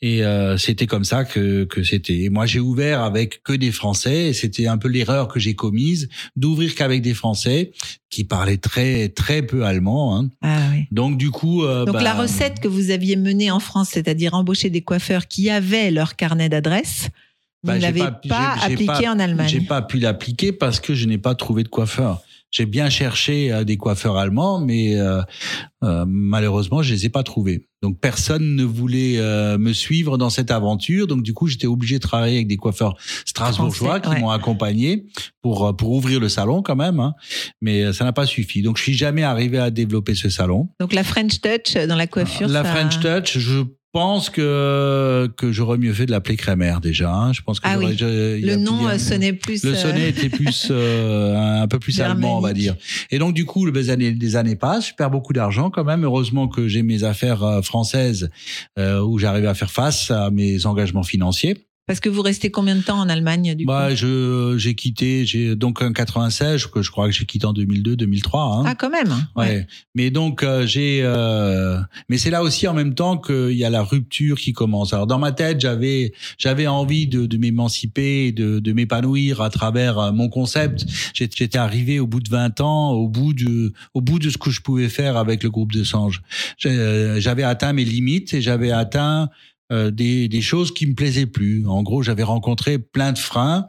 Et euh, c'était comme ça que, que c'était. Moi, j'ai ouvert avec que des Français. Et c'était un peu l'erreur que j'ai commise d'ouvrir qu'avec des Français qui parlaient très très peu allemand. hein. Ah oui. Donc du coup, euh, Donc bah, la recette que vous aviez menée en France, c'est-à-dire embaucher des coiffeurs qui avaient leur carnet d'adresses, vous Bah, ne l'avez pas- appliqué pas- en Allemagne. J'ai pas pu l'appliquer parce que je n'ai pas trouvé de coiffeur. j'ai bien cherché euh, des coiffeurs allemands, mais euh, euh, malheureusement, je les ai pas trouvés. Donc personne ne voulait euh, me suivre dans cette aventure. Donc du coup, j'étais obligé de travailler avec des coiffeurs strasbourgeois Français, qui ouais. m'ont accompagné pour euh, pour ouvrir le salon quand même. hein. Mais euh, ça n'a pas suffi. Donc je suis jamais arrivé à développer ce salon. Donc la French Touch dans la coiffure. La ça- French Touch, je pense que que j'aurais mieux fait de l'appeler Crémer déjà. hein. Je pense que Ah oui. je- Le nom plus- euh, sonnait plus. le euh, sonnet était plus <laughs> euh, un peu plus allemand, on va dire. Et donc du coup, les années, les années passent, je perds beaucoup d'argent quand même. Heureusement que j'ai mes affaires euh, françaises euh, où j'arrive à faire face à mes engagements financiers. Parce que vous restez combien de temps en Allemagne du Bah, coup? je j'ai quitté, j'ai donc en 96, que je crois que j'ai quitté en 2002, 2003. Hein. Ah quand même. Ouais. Mais donc euh, j'ai, euh, mais c'est là aussi en même temps qu'il y a la rupture qui commence. Alors dans ma tête, j'avais j'avais envie de, de m'émanciper, de, de m'épanouir à travers euh, mon concept. J'étais arrivé au bout de 20 ans, au bout de au bout de ce que je pouvais faire avec le groupe de Sange. Euh, J'avais atteint mes limites et j'avais atteint euh, des, des choses qui me plaisaient plus. En gros, j'avais rencontré plein de freins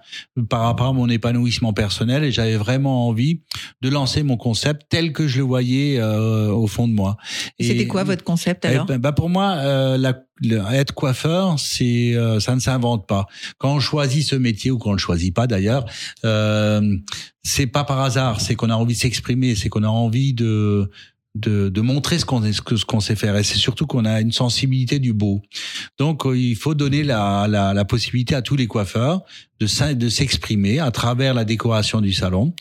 par rapport à mon épanouissement personnel et j'avais vraiment envie de lancer mon concept tel que je le voyais euh, au fond de moi. C'était quoi votre concept Eh alors ben, bah pour moi, euh, la, le- être coiffeur, c'est euh, ça ne s'invente pas. Quand on choisit ce métier ou qu'on ne le choisit pas d'ailleurs, euh, c'est pas par hasard. C'est qu'on a envie de s'exprimer, c'est qu'on a envie de de, de montrer ce qu'on ce qu'on sait faire. Et c'est surtout qu'on a une sensibilité du beau. Donc euh, il faut donner la, la, la possibilité à tous les coiffeurs de de s'exprimer à travers la décoration du salon.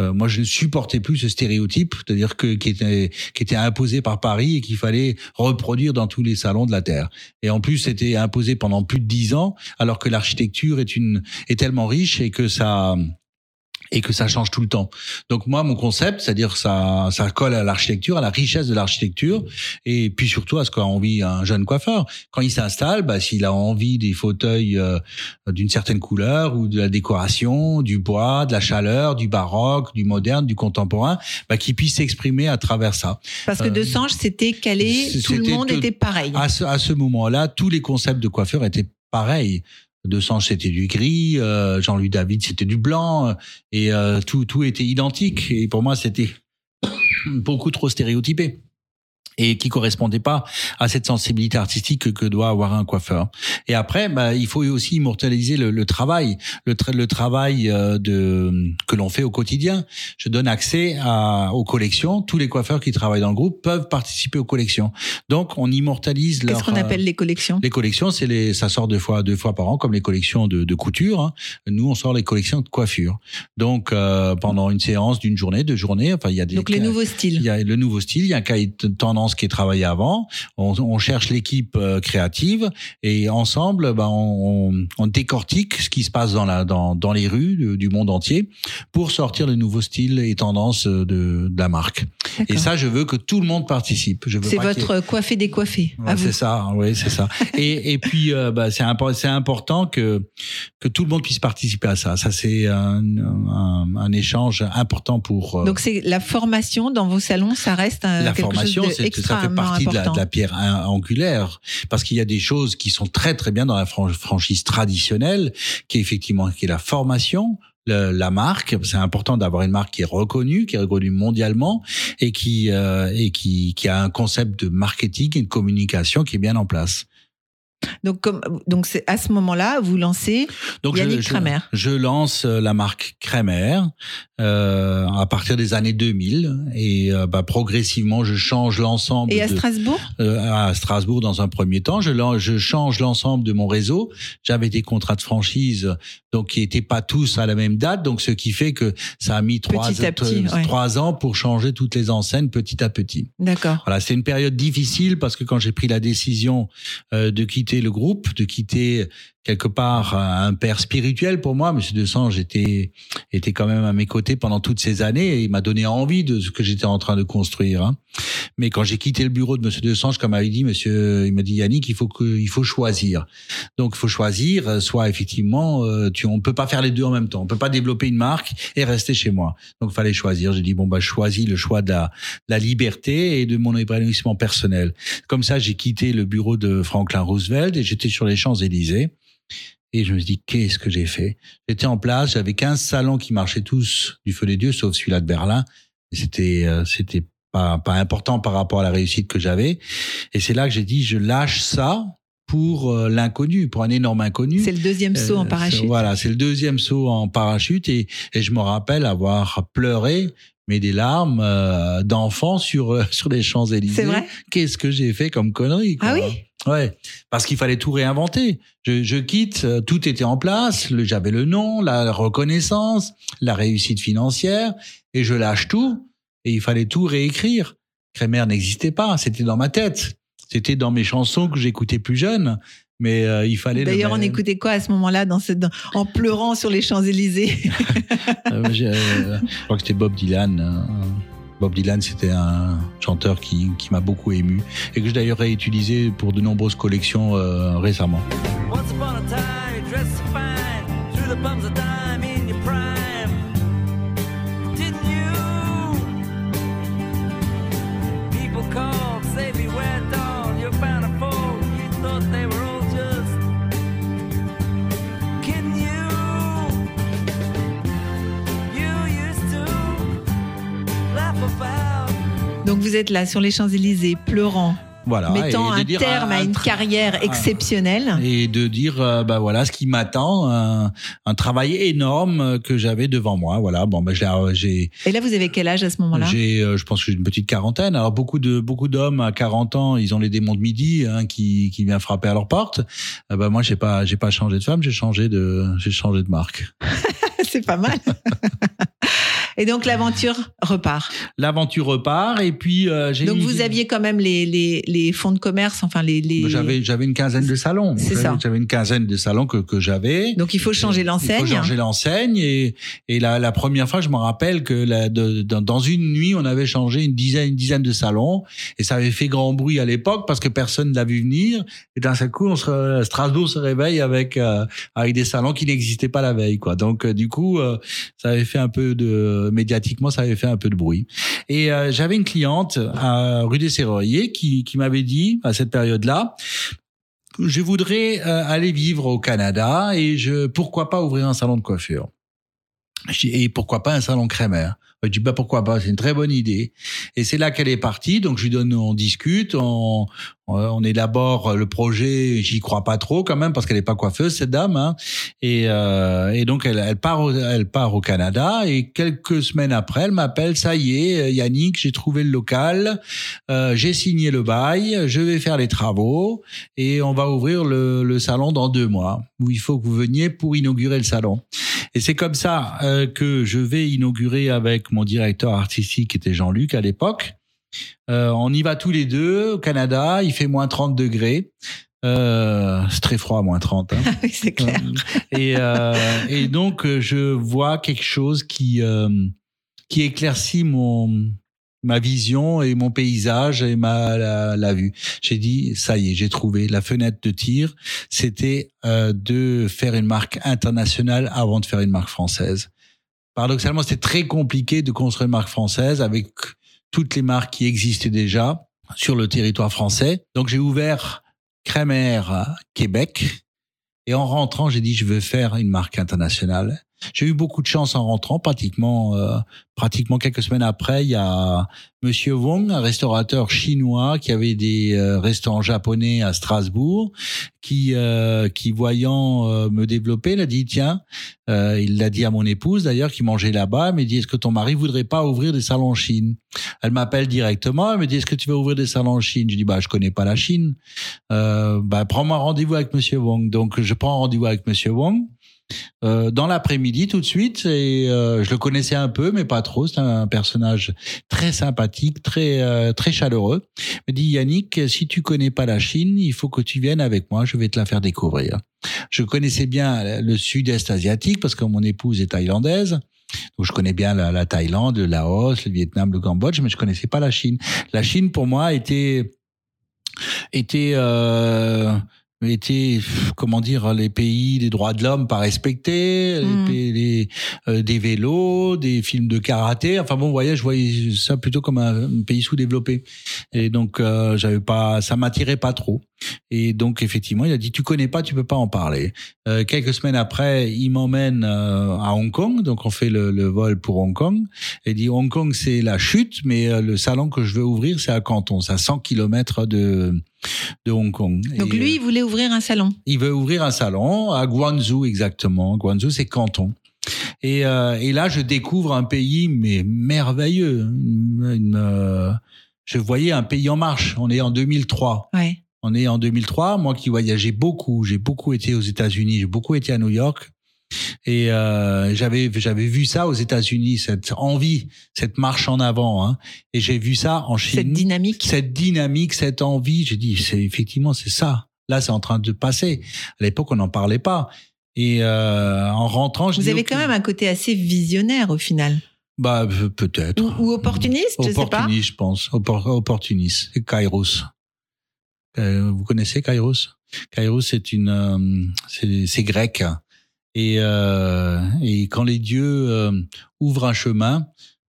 Euh, moi, je ne supportais plus ce stéréotype, c'est-à-dire que qui était qui était imposé par Paris et qu'il fallait reproduire dans tous les salons de la terre. Et en plus, c'était imposé pendant plus de dix ans, alors que l'architecture est une est tellement riche et que ça et que ça change tout le temps. Donc moi, mon concept, c'est-à-dire ça, ça colle à l'architecture, à la richesse de l'architecture, et puis surtout à ce qu'a envie un jeune coiffeur. Quand il s'installe, bah, s'il a envie des fauteuils euh, d'une certaine couleur ou de la décoration, du bois, de la chaleur, du baroque, du moderne, du contemporain, bah, qu'il puisse s'exprimer à travers ça. Parce que euh, de Sange, c'était calé, tout le monde était pareil. À ce, à ce moment-là, tous les concepts de coiffeur étaient pareils. De Sange, c'était du gris, euh, Jean-Louis David, c'était du blanc, euh, et euh, tout, tout était identique. Et pour moi, c'était <coughs> beaucoup trop stéréotypé et qui correspondait pas à cette sensibilité artistique que, doit avoir un coiffeur. Et après, bah, il faut aussi immortaliser le, le travail, le, tra- le travail euh, de que l'on fait au quotidien. Je donne accès à, aux collections. Tous les coiffeurs qui travaillent dans le groupe peuvent participer aux collections. Donc, on immortalise. Qu'est-ce qu'on euh, appelle les collections? les collections, c'est les, ça sort deux fois, deux fois par an, comme les collections de, de couture. hein. Nous, on sort les collections de coiffure. Donc, euh, pendant une séance d'une journée, deux journées, enfin, il y a des Donc les nouveaux il styles. y a le nouveau style, il y a un cahier de tendance qui est travaillé avant. On, on cherche l'équipe euh, créative et ensemble, ben, on, on- décortique ce qui se passe dans, la, dans, dans les rues de- du monde entier pour sortir le nouveau style et tendance euh, de, de la marque. Et ça, je veux que tout le monde participe. C'est y ait- votre coiffé décoiffé. Ouais, c'est ça, oui, c'est ça. et, et puis, euh, bah, c'est impo- c'est important que que tout le monde puisse participer à ça. Ça, c'est un, un, un échange important pour. euh, Donc c'est la formation dans vos salons, ça reste un, la quelque formation, chose c'est- ça fait partie de la, important. de la pierre angulaire, parce qu'il y a des choses qui sont très très bien dans la fran- franchise traditionnelle, qui est effectivement qui est la formation, le- la marque. C'est important d'avoir une marque qui est reconnue, qui est reconnue mondialement et qui euh, et qui qui a un concept de marketing et de communication qui est bien en place. Donc comme donc c'est à ce moment-là vous lancez Donc Yannick je, Kramer. je, je lance euh, la marque Kramer euh, à partir des années 2000 et euh, bah, progressivement je change l'ensemble et à de- Strasbourg euh, à Strasbourg dans un premier temps. Je, je change l'ensemble de mon réseau. J'avais des contrats de franchise, donc qui n'étaient pas tous à la même date, donc ce qui fait que ça a mis trois, trois ans pour changer toutes les enseignes petit à petit. D'accord. Voilà, c'est une période difficile parce que quand j'ai pris la décision euh, de quitter le groupe, de quitter quelque part un père spirituel pour moi, Monsieur Desange était était quand même à mes côtés pendant toutes ces années et il m'a donné envie de ce que j'étais en train de construire. hein. Mais quand j'ai quitté le bureau de Monsieur Desange, comme avait dit Monsieur, il m'a dit Yannick, il faut que il faut choisir. Donc il faut choisir, euh, soit effectivement, euh, tu on peut pas faire les deux en même temps, on peut pas développer une marque et rester chez moi. Donc fallait choisir. J'ai dit bon bah je choisis le choix de la, la liberté et de mon épanouissement personnel. Comme ça, j'ai quitté le bureau de Franklin Roosevelt et j'étais sur les Champs-Élysées. Et je me suis dit, qu'est-ce que j'ai fait? J'étais en place, j'avais 15 salons qui marchaient tous du feu des dieux, sauf celui-là de Berlin. C'était euh, c'était pas, pas important par rapport à la réussite que j'avais. Et c'est là que j'ai dit, je lâche ça pour euh, l'inconnu, pour un énorme inconnu. C'est le deuxième saut en Euh, parachute. Voilà, c'est le deuxième saut en parachute et, et je me rappelle avoir pleuré, mais des larmes euh, d'enfant sur euh, sur les Champs Élysées. C'est vrai? Qu'est-ce que j'ai fait comme connerie quoi. Ah oui? Ouais, parce qu'il fallait tout réinventer. Je, je quitte, euh, tout était en place. le- J'avais le nom, la reconnaissance, la réussite financière, et je lâche tout. Et il fallait tout réécrire. Crémer n'existait pas, c'était dans ma tête. C'était dans mes chansons que j'écoutais plus jeune, mais euh, il fallait. le D'ailleurs, on écoutait quoi à ce moment-là dans ce, dans- en pleurant sur les Champs-Élysées? <laughs> Euh, j'ai, euh, je crois que c'était Bob Dylan. euh, Bob Dylan, c'était un chanteur qui, qui m'a beaucoup ému et que j'ai d'ailleurs réutilisé pour de nombreuses collections euh, récemment. Once upon a time, Donc vous êtes là sur les Champs-Élysées, pleurant, Voilà. mettant un terme à un une carrière exceptionnelle. Et de dire, euh, bah voilà, ce qui m'attend, un, un travail énorme euh, que j'avais devant moi. Voilà, bon, bah, j'ai, j'ai, Et là, vous avez quel âge à ce moment-là? J'ai, euh, je pense que j'ai une petite quarantaine. Alors beaucoup de beaucoup d'hommes à 40 ans, ils ont les démons de midi hein, qui qui viennent frapper à leur porte. Euh, bah moi, j'ai pas j'ai pas changé de femme, j'ai changé de j'ai changé de marque. <laughs> C'est pas mal. <laughs> Et donc l'aventure repart. L'aventure repart et puis euh, j'ai Donc vous aviez quand même les, les, les fonds de commerce, enfin les... les... j'avais j'avais une quinzaine de salons. C'est ça. J'avais une quinzaine de salons que que j'avais. Donc il faut changer Il faut l'enseigne. changer l'enseigne et et la, la première fois je me rappelle que la, de- dans, dans une nuit on avait changé une dizaine une dizaine de salons et ça avait fait grand bruit à l'époque parce que personne ne l'a vu venir et d'un seul coup on se, Strasbourg se réveille avec euh, avec des salons qui n'existaient pas la veille quoi donc euh, du coup euh, ça avait fait un peu de médiatiquement ça avait fait un peu de bruit et euh, j'avais une cliente à rue des Serruriers qui qui m'avait dit à cette période là je voudrais euh, aller vivre au Canada et je pourquoi pas ouvrir un salon de coiffure? Et pourquoi pas un salon crémaire? Je dis bah pourquoi pas, c'est une très bonne idée. Et c'est là qu'elle est partie. Donc je lui donne, on discute, on, on élabore le projet. J'y crois pas trop quand même parce qu'elle est pas coiffeuse cette dame. Hein. Et, euh, et donc elle, elle part, au, elle part au Canada et quelques semaines après, elle m'appelle. Ça y est, Yannick, j'ai trouvé le local, euh, j'ai signé le bail, je vais faire les travaux et on va ouvrir le, le salon dans deux mois où il faut que vous veniez pour inaugurer le salon. Et c'est comme ça euh, que je vais inaugurer avec mon directeur artistique qui était Jean-Luc à l'époque. Euh, on y va tous les deux au Canada, il fait moins 30 degrés. Euh, c'est très froid, moins 30. Hein. <laughs> Oui, c'est clair. Et, euh, et donc, euh, je vois quelque chose qui, euh, qui éclaircit mon, ma vision et mon paysage et ma, la, la vue. J'ai dit, ça y est, j'ai trouvé la fenêtre de tir. C'était euh, de faire une marque internationale avant de faire une marque française. Paradoxalement, c'était très compliqué de construire une marque française avec toutes les marques qui existaient déjà sur le territoire français. Donc, j'ai ouvert Crémer à Québec. Et en rentrant, j'ai dit, je veux faire une marque internationale. J'ai eu beaucoup de chance en rentrant, pratiquement, euh, pratiquement quelques semaines après, il y a Monsieur Wong, un restaurateur chinois qui avait des euh, restaurants japonais à Strasbourg, qui, euh, qui voyant euh, me développer, il a dit tiens, euh, il l'a dit à mon épouse d'ailleurs qui mangeait là-bas, il m'a dit est-ce que ton mari voudrait pas ouvrir des salons en Chine? Elle m'appelle directement, elle me dit est-ce que tu veux ouvrir des salons en Chine? Je dis bah je connais pas la Chine, euh, bah prends-moi rendez-vous avec Monsieur Wong. Donc je prends rendez-vous avec Monsieur Wong. Euh, dans l'après-midi tout de suite et euh, je le connaissais un peu mais pas trop. C'est un personnage très sympathique très euh, très chaleureux. Me dit Yannick si tu connais pas la Chine il faut que tu viennes avec moi je vais te la faire découvrir. Je connaissais bien le sud-est asiatique parce que mon épouse est thaïlandaise. Donc je connais bien la, la Thaïlande, le Laos, le Vietnam, le Cambodge, mais je connaissais pas la Chine. La Chine pour moi était était euh, étaient, pff, comment dire, les pays des droits de l'homme pas respectés, les Mm. pays- les, euh, des vélos, des films de karaté. Enfin bon, vous voyez, je voyais ça plutôt comme un, un pays sous-développé. Et donc, euh, j'avais pas, ça m'attirait pas trop. Et donc, effectivement, il a dit, tu connais pas, tu peux pas en parler. Euh, quelques semaines après, il m'emmène euh, à Hong Kong. Donc, on fait le, le vol pour Hong Kong. Et il dit, Hong Kong, c'est la chute, mais euh, le salon que je veux ouvrir, c'est à Canton. C'est à 100 kilomètres de, de Hong Kong. Donc Et, lui, euh, il voulait ouvrir un salon. il veut ouvrir un salon à Guangzhou exactement. Guangzhou, c'est Canton. Et, euh, et là, je découvre un pays mais merveilleux. Une- une, euh, je voyais un pays en marche. On est en 2003. Ouais. On est en 2003. Moi qui voyageais beaucoup, j'ai beaucoup été aux États-Unis, j'ai beaucoup été à New York. Et euh, j'avais j'avais vu ça aux États-Unis, cette envie, cette marche en avant. Hein. Et j'ai vu ça en Chine Cette dynamique. cette dynamique, cette envie, j'ai dit, c'est effectivement c'est ça. Là, c'est en train de passer. À l'époque, on n'en parlait pas. Et euh, en rentrant, je Vous dis, avez quand même un côté assez visionnaire au final. bah euh, peut-être Ou, ou opportuniste, je sais pas. opportuniste, je pense, Oppor- opportuniste. Kairos. Euh, vous connaissez Kairos? Kairos, c'est une, c'est grec. Et euh, et quand les dieux euh, ouvrent un chemin,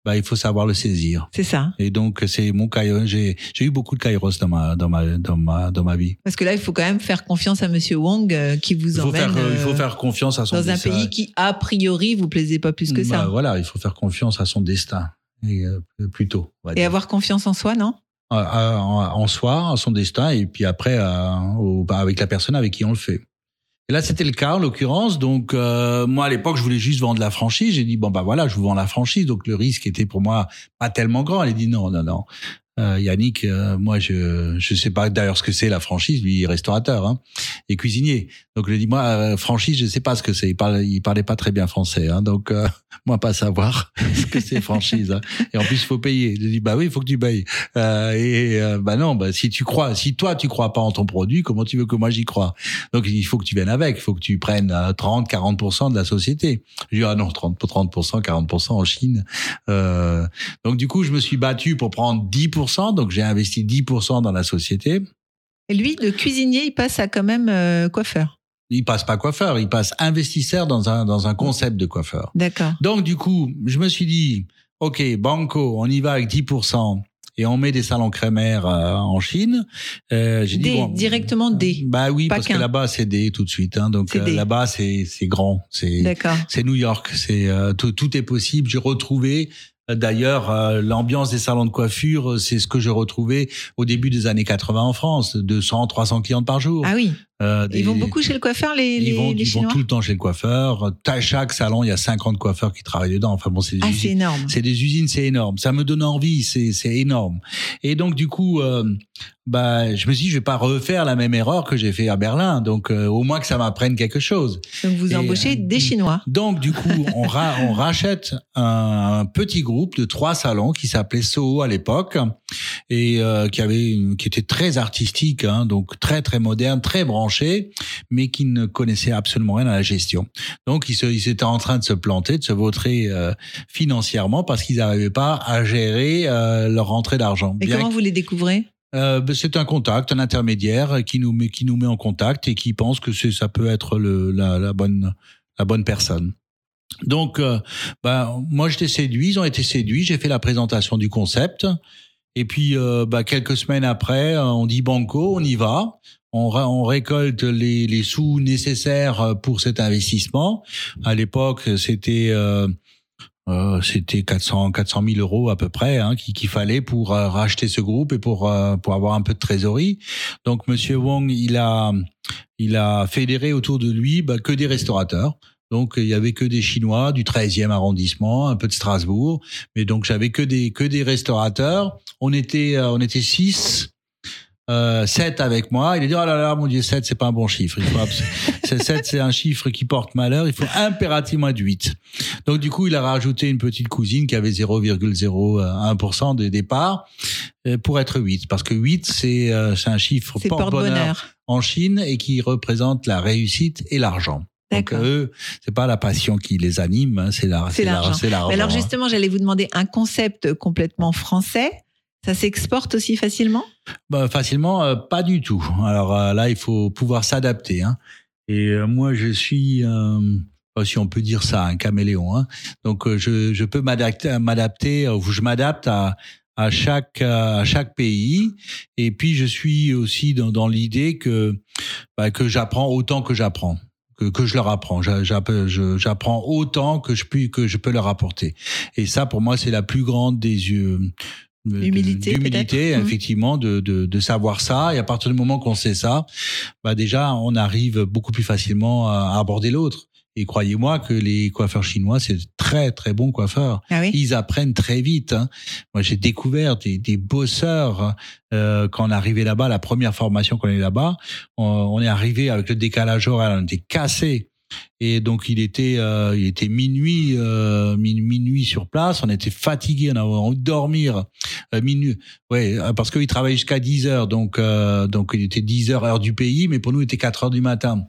bah il faut savoir le saisir. C'est ça. Et donc c'est mon Kairos. J'ai j'ai eu beaucoup de Kairos dans ma dans ma dans ma dans ma vie. Parce que là, il faut quand même faire confiance à Monsieur Wong euh, qui vous Il faut emmène faire euh, il faut euh, faire confiance à son dans un pays qui, a priori, vous plaisait pas plus que Bah, ça. voilà, il faut faire confiance à son destin. Et, euh, plutôt. Et dire. avoir confiance en soi, non? À- à- en, en soi, à son destin, et puis après à- au- bah, avec la personne avec qui on le fait. Et là, c'était le cas en l'occurrence. Donc euh, moi, à l'époque, je voulais juste vendre la franchise. J'ai dit bon bah voilà, je vous vends la franchise. Donc le risque était pour moi pas tellement grand. Elle a dit non, non, non. Euh, Yannick, euh, moi je je sais pas d'ailleurs ce que c'est la franchise. Lui, restaurateur hein, et cuisinier. Donc je dit moi euh, franchise, je sais pas ce que c'est. Il parlait il parlait pas très bien français. Hein, donc euh, <laughs> moi pas savoir <laughs> ce que c'est franchise. hein. Et en plus il faut payer. Je dit bah oui, il faut que tu payes. Euh, et euh, bah non, bah si tu crois, si toi tu crois pas en ton produit, comment tu veux que moi j'y crois Donc il faut que tu viennes avec, il faut que tu prennes euh, 30, 40% de la société. Je dis ah non, 30 30 40% en Chine. Donc du coup, je me suis battu pour prendre 10 donc j'ai investi 10% dans la société. Et lui, de cuisinier, il passe à quand même euh, coiffeur. Il passe pas coiffeur, il passe investisseur dans un dans un concept de coiffeur. D'accord. Donc du coup, je me suis dit OK, banco, on y va avec 10% et on met des salons crémaires euh, en Chine. Euh, j'ai dit D, bon, directement D. Bah oui, parce que là-bas c'est D tout de suite. Hein, donc euh, là-bas c'est c'est grand, c'est D'accord. c'est New York, c'est euh, tout, tout est possible. J'ai retrouvé euh, d'ailleurs euh, l'ambiance des salons de coiffure, euh, c'est ce que je retrouvais au début des années 80 en France, 200, 300 clientes par jour. Ah oui. Euh, des- Ils vont beaucoup chez le coiffeur, les, les, ils vont, les ils vont tout le temps chez le coiffeur. À chaque salon, il y a 50 coiffeurs qui travaillent dedans. Enfin bon, c'est des Ah, usines- c'est énorme. c'est des usines, c'est énorme. Ça me donne envie, c'est c'est énorme. Et donc du coup, euh, bah, je me suis dit, je vais pas refaire la même erreur que j'ai fait à Berlin. Donc euh, au moins que ça m'apprenne quelque chose. Donc vous Et, embauchez des Chinois. Donc du coup, <laughs> on, ra- on rachète un, un petit groupe de trois salons qui s'appelait Soho à l'époque et qui avait une- qui était très artistique, hein, donc très très moderne, très branché, mais qui ne connaissait absolument rien à la gestion. Donc ils se- ils étaient en train de se planter, de se vautrer euh, financièrement parce qu'ils n'arrivaient pas à gérer euh, leur rentrée d'argent. Et Bien comment vous les découvrez? Euh, ben, c'est un contact, un intermédiaire qui nous met, qui nous met en contact et qui pense que c'est, ça peut être le, la, la bonne, la bonne personne. Donc, euh, ben, moi, j'étais séduit, ils ont été séduits, j'ai fait la présentation du concept. Et puis, euh, ben, quelques semaines après, on dit banco, on y va. On, récolte les, les sous nécessaires pour cet investissement. À l'époque, c'était euh, euh, c'était 400 400 000 euros à peu près hein, qu'il fallait pour euh, racheter ce groupe et pour euh, pour avoir un peu de trésorerie. Donc Monsieur Wong, il a il a fédéré autour de lui bah, que des restaurateurs. Donc il y avait que des Chinois du 13e arrondissement, un peu de Strasbourg, mais donc j'avais que des que des restaurateurs. On était euh, on était six. Euh, 7 avec moi. Il a dit, oh là là, mon Dieu, 7, c'est pas un bon chiffre. Il faut abs- <laughs> c'est 7, c'est un chiffre qui porte malheur. Il faut impérativement être 8. Donc, du coup, il a rajouté une petite cousine qui avait 0,01% des départs pour être 8. Parce que 8, c'est euh, c'est un chiffre porte-bonheur en Chine et qui représente la réussite et l'argent. Donc, eux, c'est pas la passion qui les anime, hein, c'est la- la- l'argent. l'argent. Mais alors hein. justement, j'allais vous demander un concept complètement français. Ça s'exporte aussi facilement? Bah, facilement, euh, pas du tout. Alors euh, là, il faut pouvoir s'adapter. Hein. Et euh, moi, je suis, euh, si on peut dire ça, un caméléon. Hein. Donc, euh, je, je peux m'adapter, m'adapter, euh, ou je m'adapte à, à chaque à chaque pays. Et puis, je suis aussi dans, dans l'idée que bah, que j'apprends autant que j'apprends. Que, que je leur apprends, j'apprends autant que je puis que je peux leur apporter. Et ça, pour moi, c'est la plus grande des d'humilité. Mhm. effectivement, de, de, de savoir ça. Et à partir du moment qu'on sait ça, bah déjà, on arrive beaucoup plus facilement à aborder l'autre. Et croyez-moi que les coiffeurs chinois, c'est de très très bons coiffeurs. Ah oui Ils apprennent très vite. hein. Moi, j'ai découvert des, des bosseurs euh, quand on est arrivé là-bas, la première formation qu'on est là-bas. On, on est arrivé avec le décalage horaire, on était cassé. Et donc il était euh, il était minuit euh, min- minuit sur place, on était fatigué, on avait envie de dormir. Euh, minuit, ouais, euh, parce qu'il travaillait jusqu'à 10 heures, donc euh, donc il était 10 heures heure du pays, mais pour nous il était 4 heures du matin.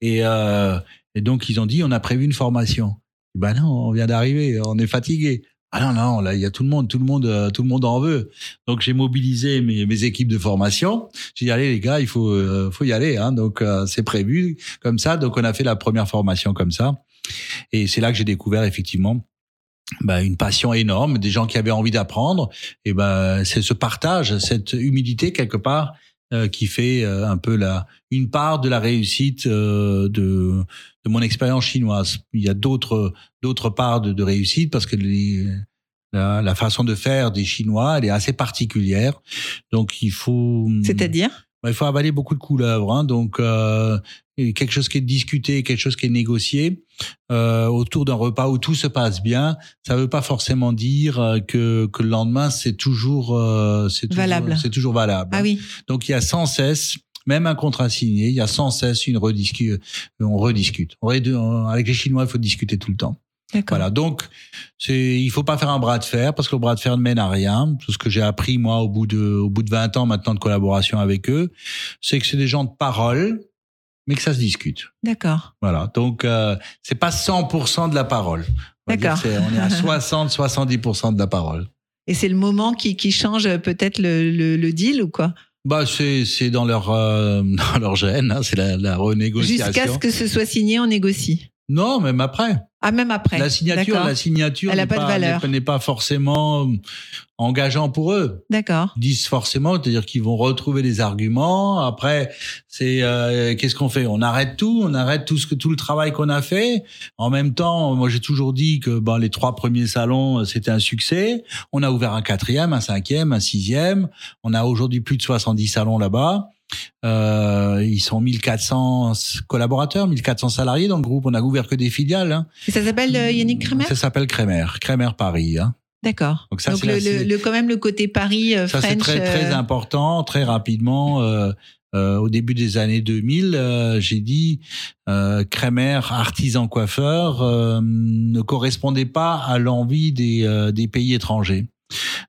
Et euh, et donc ils ont dit on a prévu une formation. Ben non, on vient d'arriver, on est fatigué. Ah non non, là il y a tout le monde, tout le monde, euh, tout le monde en veut. Donc j'ai mobilisé mes, mes équipes de formation. J'ai dit allez les gars, il faut euh, faut y aller. Hein. Donc euh, c'est prévu comme ça. Donc on a fait la première formation comme ça. Et c'est là que j'ai découvert effectivement bah, une passion énorme, des gens qui avaient envie d'apprendre. Et ben c'est ce partage, cette humilité quelque part qui fait euh, un peu la une part de la réussite euh, de de mon expérience chinoise. Il y a d'autres d'autres parts de, de réussite parce que les, la, la façon de faire des Chinois, elle est assez particulière. Donc il faut C'est-à-dire? Bah, il faut avaler beaucoup de couleuvres. Hein, donc, euh, quelque chose qui est discuté, quelque chose qui est négocié euh, autour d'un repas où tout se passe bien, ça ne veut pas forcément dire euh, que, que le lendemain c'est toujours euh, c'est toujours- Valable. C'est toujours valable. Ah oui, Donc, il y a sans cesse, même un contrat signé, il y a sans cesse une rediscute. On rediscute. On Avec les Chinois, il faut discuter tout le temps. D'accord. Voilà, donc c'est il faut pas faire un bras de fer parce que le bras de fer ne mène à rien. Tout ce que j'ai appris moi au bout de au bout de 20 ans maintenant de collaboration avec eux, c'est que c'est des gens de parole mais que ça se discute. D'accord. Voilà. Donc euh, c'est pas 100% de la parole. D'accord. on est à <laughs> 60 70% de la parole. Et c'est le moment qui, qui change peut-être le, le, le deal ou quoi? Bah c'est c'est dans leur euh, <laughs> dans leur gène, hein, c'est la, la renégociation. Jusqu'à ce que ce soit signé, on négocie. Non, même après. Ah, même après. La signature, la signature n'est pas de pas, valeur. n'est- n'est pas forcément euh, engageant pour eux. D'accord. Ils disent forcément, c'est-à-dire qu'ils vont retrouver des arguments. Après, c'est euh, qu'est-ce qu'on fait? On arrête tout, on arrête tout ce que tout le travail qu'on a fait. En même temps, moi j'ai toujours dit que ben, les trois premiers salons euh, c'était un succès. On a ouvert un quatrième, un cinquième, un sixième. On a aujourd'hui plus de 70 salons là-bas. Euh, ils sont 1400 collaborateurs, 1400 salariés dans le groupe. On a ouvert que des filiales. hein. Et ça s'appelle euh, Yannick Kremer? Ça s'appelle Kremer, Kremer Paris. Hein. D'accord. Donc ça, c'est le, la- le, quand même le côté Paris euh, Ça, c'est très, très euh, important. Très rapidement, euh, euh, au début des années 2000, euh, j'ai dit euh, Kremer, artisan coiffeur, euh, ne correspondait pas à l'envie des, euh, des pays étrangers.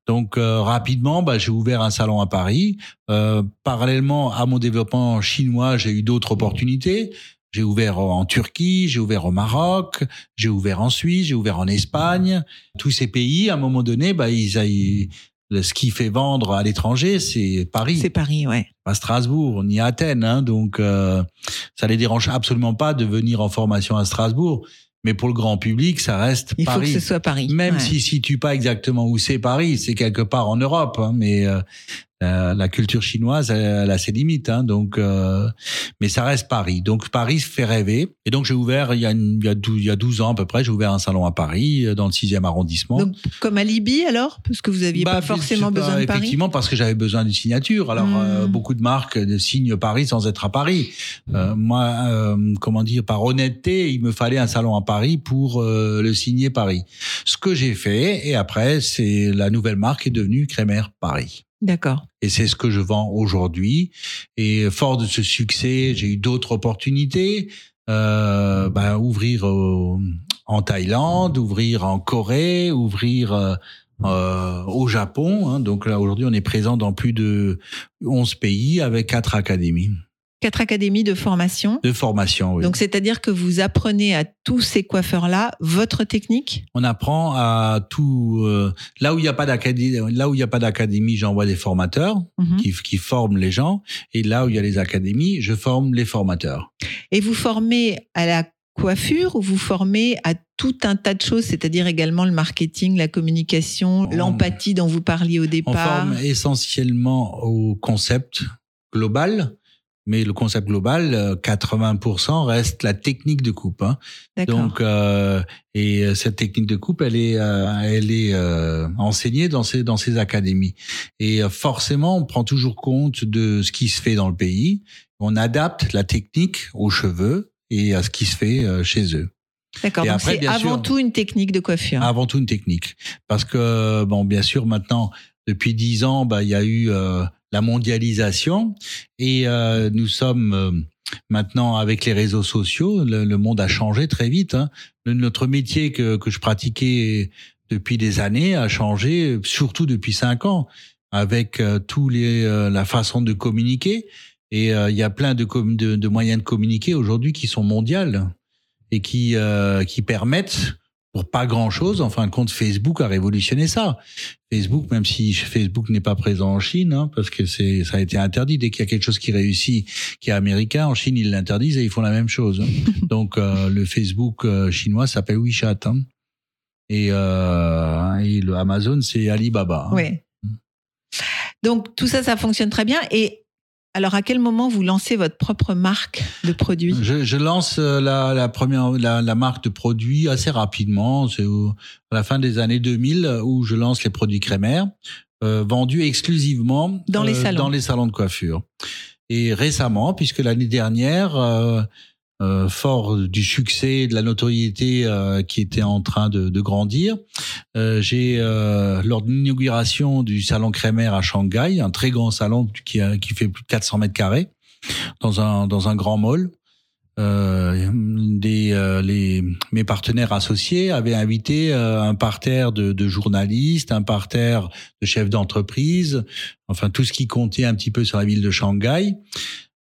Donc euh, rapidement, bah, j'ai ouvert un salon à Paris. Euh, parallèlement à mon développement chinois, j'ai eu d'autres opportunités. J'ai ouvert en Turquie, j'ai ouvert au Maroc, j'ai ouvert en Suisse, j'ai ouvert en Espagne. Tous ces pays, à un moment donné, bah, ils, ce qui fait vendre à l'étranger, c'est Paris, C'est Paris, ouais. pas Strasbourg, ni Athènes. Hein, donc, euh, ça les dérange absolument pas de venir en formation à Strasbourg. Mais pour le grand public, ça reste Il faut Paris. que ce soit Paris. Même Ouais. s'ils situe pas exactement où c'est Paris, c'est quelque part en Europe, hein, mais euh, euh, la culture chinoise, elle, a ses limites, hein, donc, euh, mais ça reste Paris. Donc Paris fait rêver. Et donc j'ai ouvert il y a, une- il y a 12, il y a 12 ans à peu près, j'ai ouvert un salon à Paris, euh, dans le 6e arrondissement. Donc, comme alibi alors? Parce que vous aviez Bah, pas forcément pas- besoin de Paris Effectivement, parce que j'avais besoin d'une signature. Alors, Hmm. euh, beaucoup de marques euh, signent Paris sans être à Paris. Euh, moi, euh, comment dire, par honnêteté, il me fallait un salon à Paris pour euh, le signer Paris. Ce que j'ai fait, et après, c'est la nouvelle marque est devenue Crémer Paris. D'accord. Et c'est ce que je vends aujourd'hui. Et fort de ce succès, j'ai eu d'autres opportunités. Euh, ben, ouvrir au- en Thaïlande, ouvrir en Corée, ouvrir euh, euh, au Japon. hein. Donc là, aujourd'hui, on est présent dans plus de 11 pays avec quatre académies. Quatre académies de formation. de formation. oui. Donc, c'est-à-dire que vous apprenez à tous ces coiffeurs-là votre technique on apprend à tout. euh, là où il n'y a pas d'académie, là où il n'y a pas d'académie, j'envoie des formateurs Mhm. qui, qui forment les gens. Et là où il y a les académies, je forme les formateurs. Et vous formez à la coiffure ou vous formez à tout un tas de choses, c'est-à-dire également le marketing, la communication, On- l'empathie dont vous parliez au On départ? forme essentiellement au concept global. Mais le concept global, euh, 80% reste la technique de coupe. hein. Donc, euh, et euh, cette technique de coupe, elle est, euh, elle est euh, enseignée dans ces dans ces académies. Et euh, forcément, on prend toujours compte de ce qui se fait dans le pays. On adapte la technique aux cheveux et à ce qui se fait euh, chez eux. D'accord. Donc c'est avant sûr- tout une technique de coiffure. Avant tout une technique, parce que bon, bien sûr, maintenant depuis dix ans, bah, il y a eu euh, la mondialisation et euh, nous sommes euh, maintenant avec les réseaux sociaux, le, le monde a changé très vite. Hein. Notre métier que, que je pratiquais depuis des années a changé, surtout depuis cinq ans, avec euh, tous les euh, la façon de communiquer. Et euh, il y a plein de, de, de moyens de communiquer aujourd'hui qui sont mondiales et qui euh, qui permettent pour pas grand chose. En fin de compte, Facebook a révolutionné ça. Facebook, même si Facebook n'est pas présent en Chine, hein, parce que c'est ça a été interdit. Dès qu'il y a quelque chose qui réussit, qui est américain, en Chine ils l'interdisent et ils font la même chose. <laughs> Donc euh, le Facebook euh, chinois s'appelle WeChat. hein. Et, euh, et le Amazon, c'est Alibaba. hein. Ouais. Donc tout ça, ça fonctionne très bien. Et alors, à quel moment vous lancez votre propre marque de produits Je, je lance euh, la, la première la, la marque de produits assez rapidement. C'est à la fin des années 2000 où je lance les produits crémaires euh, vendus exclusivement euh, Dans les salons. dans les salons de coiffure. Et récemment, puisque l'année dernière, euh, euh, fort du succès, de la notoriété euh, qui était en train de, de grandir, euh, j'ai euh, lors de l'inauguration du salon crémaire à Shanghai, un très grand salon qui, qui fait plus de 400 mètres carrés, dans un dans un grand mall. Euh, des, euh, les, mes partenaires associés avaient invité euh, un parterre de, de journalistes, un parterre de chefs d'entreprise, enfin tout ce qui comptait un petit peu sur la ville de Shanghai,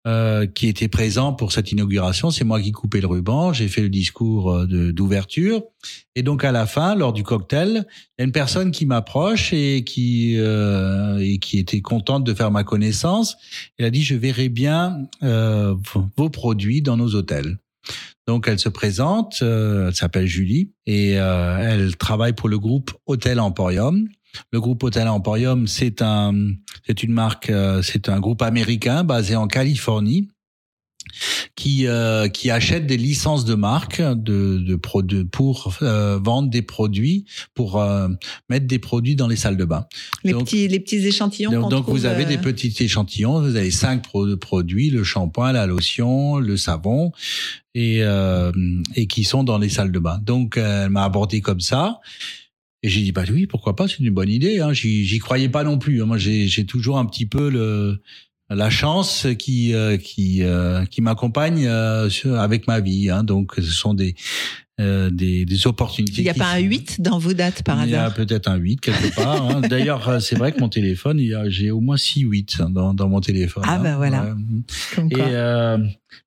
euh, qui était présent pour cette inauguration. C'est moi qui coupais le ruban, j'ai fait le discours euh, d'ouverture, et donc à la fin, lors du cocktail, il y a une personne qui m'approche et qui euh, et qui était contente de faire ma connaissance. Elle a dit je verrai bien euh, vos- produits dans nos hôtels. Donc elle se présente, euh, elle s'appelle Julie et elle travaille pour le groupe Hôtel Emporium. Le groupe Hôtel Emporium, c'est un c'est une marque, euh, c'est un groupe américain basé en Californie qui euh, qui achète des licences de marque de, de, pro- de- pour euh, vendre des produits pour euh, mettre des produits dans les salles de bain. les, donc- petits, les petits échantillons Donc, vous avez euh, des petits échantillons, vous avez cinq pro- produits, le shampoing, la lotion, le savon, et, euh, et qui sont dans les salles de bain. Donc euh, elle m'a abordé comme ça. Et j'ai dit bah oui pourquoi pas c'est une bonne idée hein. j'y j'y croyais pas non plus hein. moi j'ai j'ai toujours un petit peu le la chance qui euh, qui euh, qui m'accompagne euh, avec ma vie hein. donc ce sont des euh, des, des opportunités Il n'y a pas un sont- 8 dans vos dates par il y a hasard? peut-être un 8 quelque part. hein. <laughs> D'ailleurs, euh, c'est vrai que mon téléphone, il y a- j'ai au moins 6 8 dans, dans mon téléphone. Ah, bah voilà. Ouais. Comme Et, quoi. euh,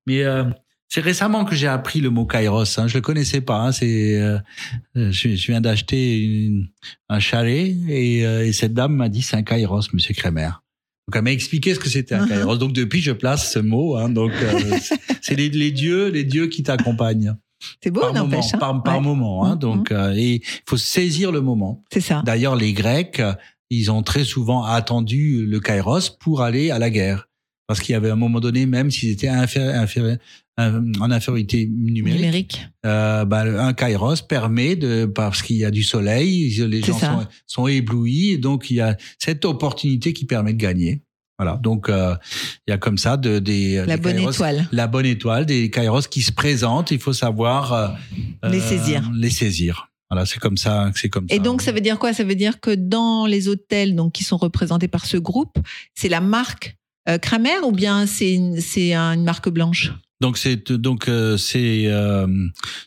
mais euh, c'est récemment que j'ai appris le mot kairos. Hein. Je le connaissais pas. Hein. C'est, euh, je, je viens d'acheter un chalet et, euh, et cette dame m'a dit c'est un kairos, Monsieur Kremer. Donc elle m'a expliqué ce que c'était un kairos. Donc depuis, je place ce mot. Hein. Donc euh, c'est- les, les dieux, les dieux qui t'accompagnent C'est beau, par moment, n'empêche. hein par, par Ouais, moment. Hein. Mhm. Donc euh, et il faut saisir le moment. C'est ça. D'ailleurs, les Grecs, ils ont très souvent attendu le kairos pour aller à la guerre. Parce qu'il y avait un moment donné, même s'ils étaient euh, en infériorité numérique, Numérique. euh, bah, un kairos permet de, parce qu'il y a du soleil, les gens sont, sont éblouis, et donc il y a cette opportunité qui permet de gagner. Voilà, donc euh, il y a comme ça de, des La des bonne kairos- étoile. la bonne étoile, des kairos qui se présentent. Il faut savoir euh, Les saisir. Les saisir. Voilà, c'est comme ça, c'est comme ça. Et donc, ça veut dire quoi? Ça veut dire que dans les hôtels donc, qui sont représentés par ce groupe, c'est la marque Kramer ou bien c'est une, une marque blanche? Donc c'est donc euh, c'est euh,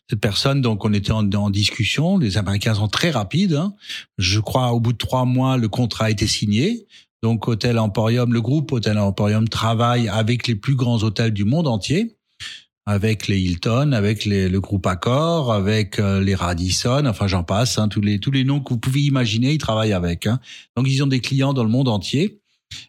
cette personne donc on était en, en discussion. Les Américains sont très rapides. hein. Je crois au bout de trois mois le contrat a été signé. Donc Hôtel Emporium, le groupe Hôtel Emporium travaille avec les plus grands hôtels du monde entier avec les Hilton, avec les, le groupe Accor, avec euh, les Radisson, enfin j'en passe, hein, tous les tous les noms que vous pouvez imaginer, ils travaillent avec. Hein. Donc ils ont des clients dans le monde entier.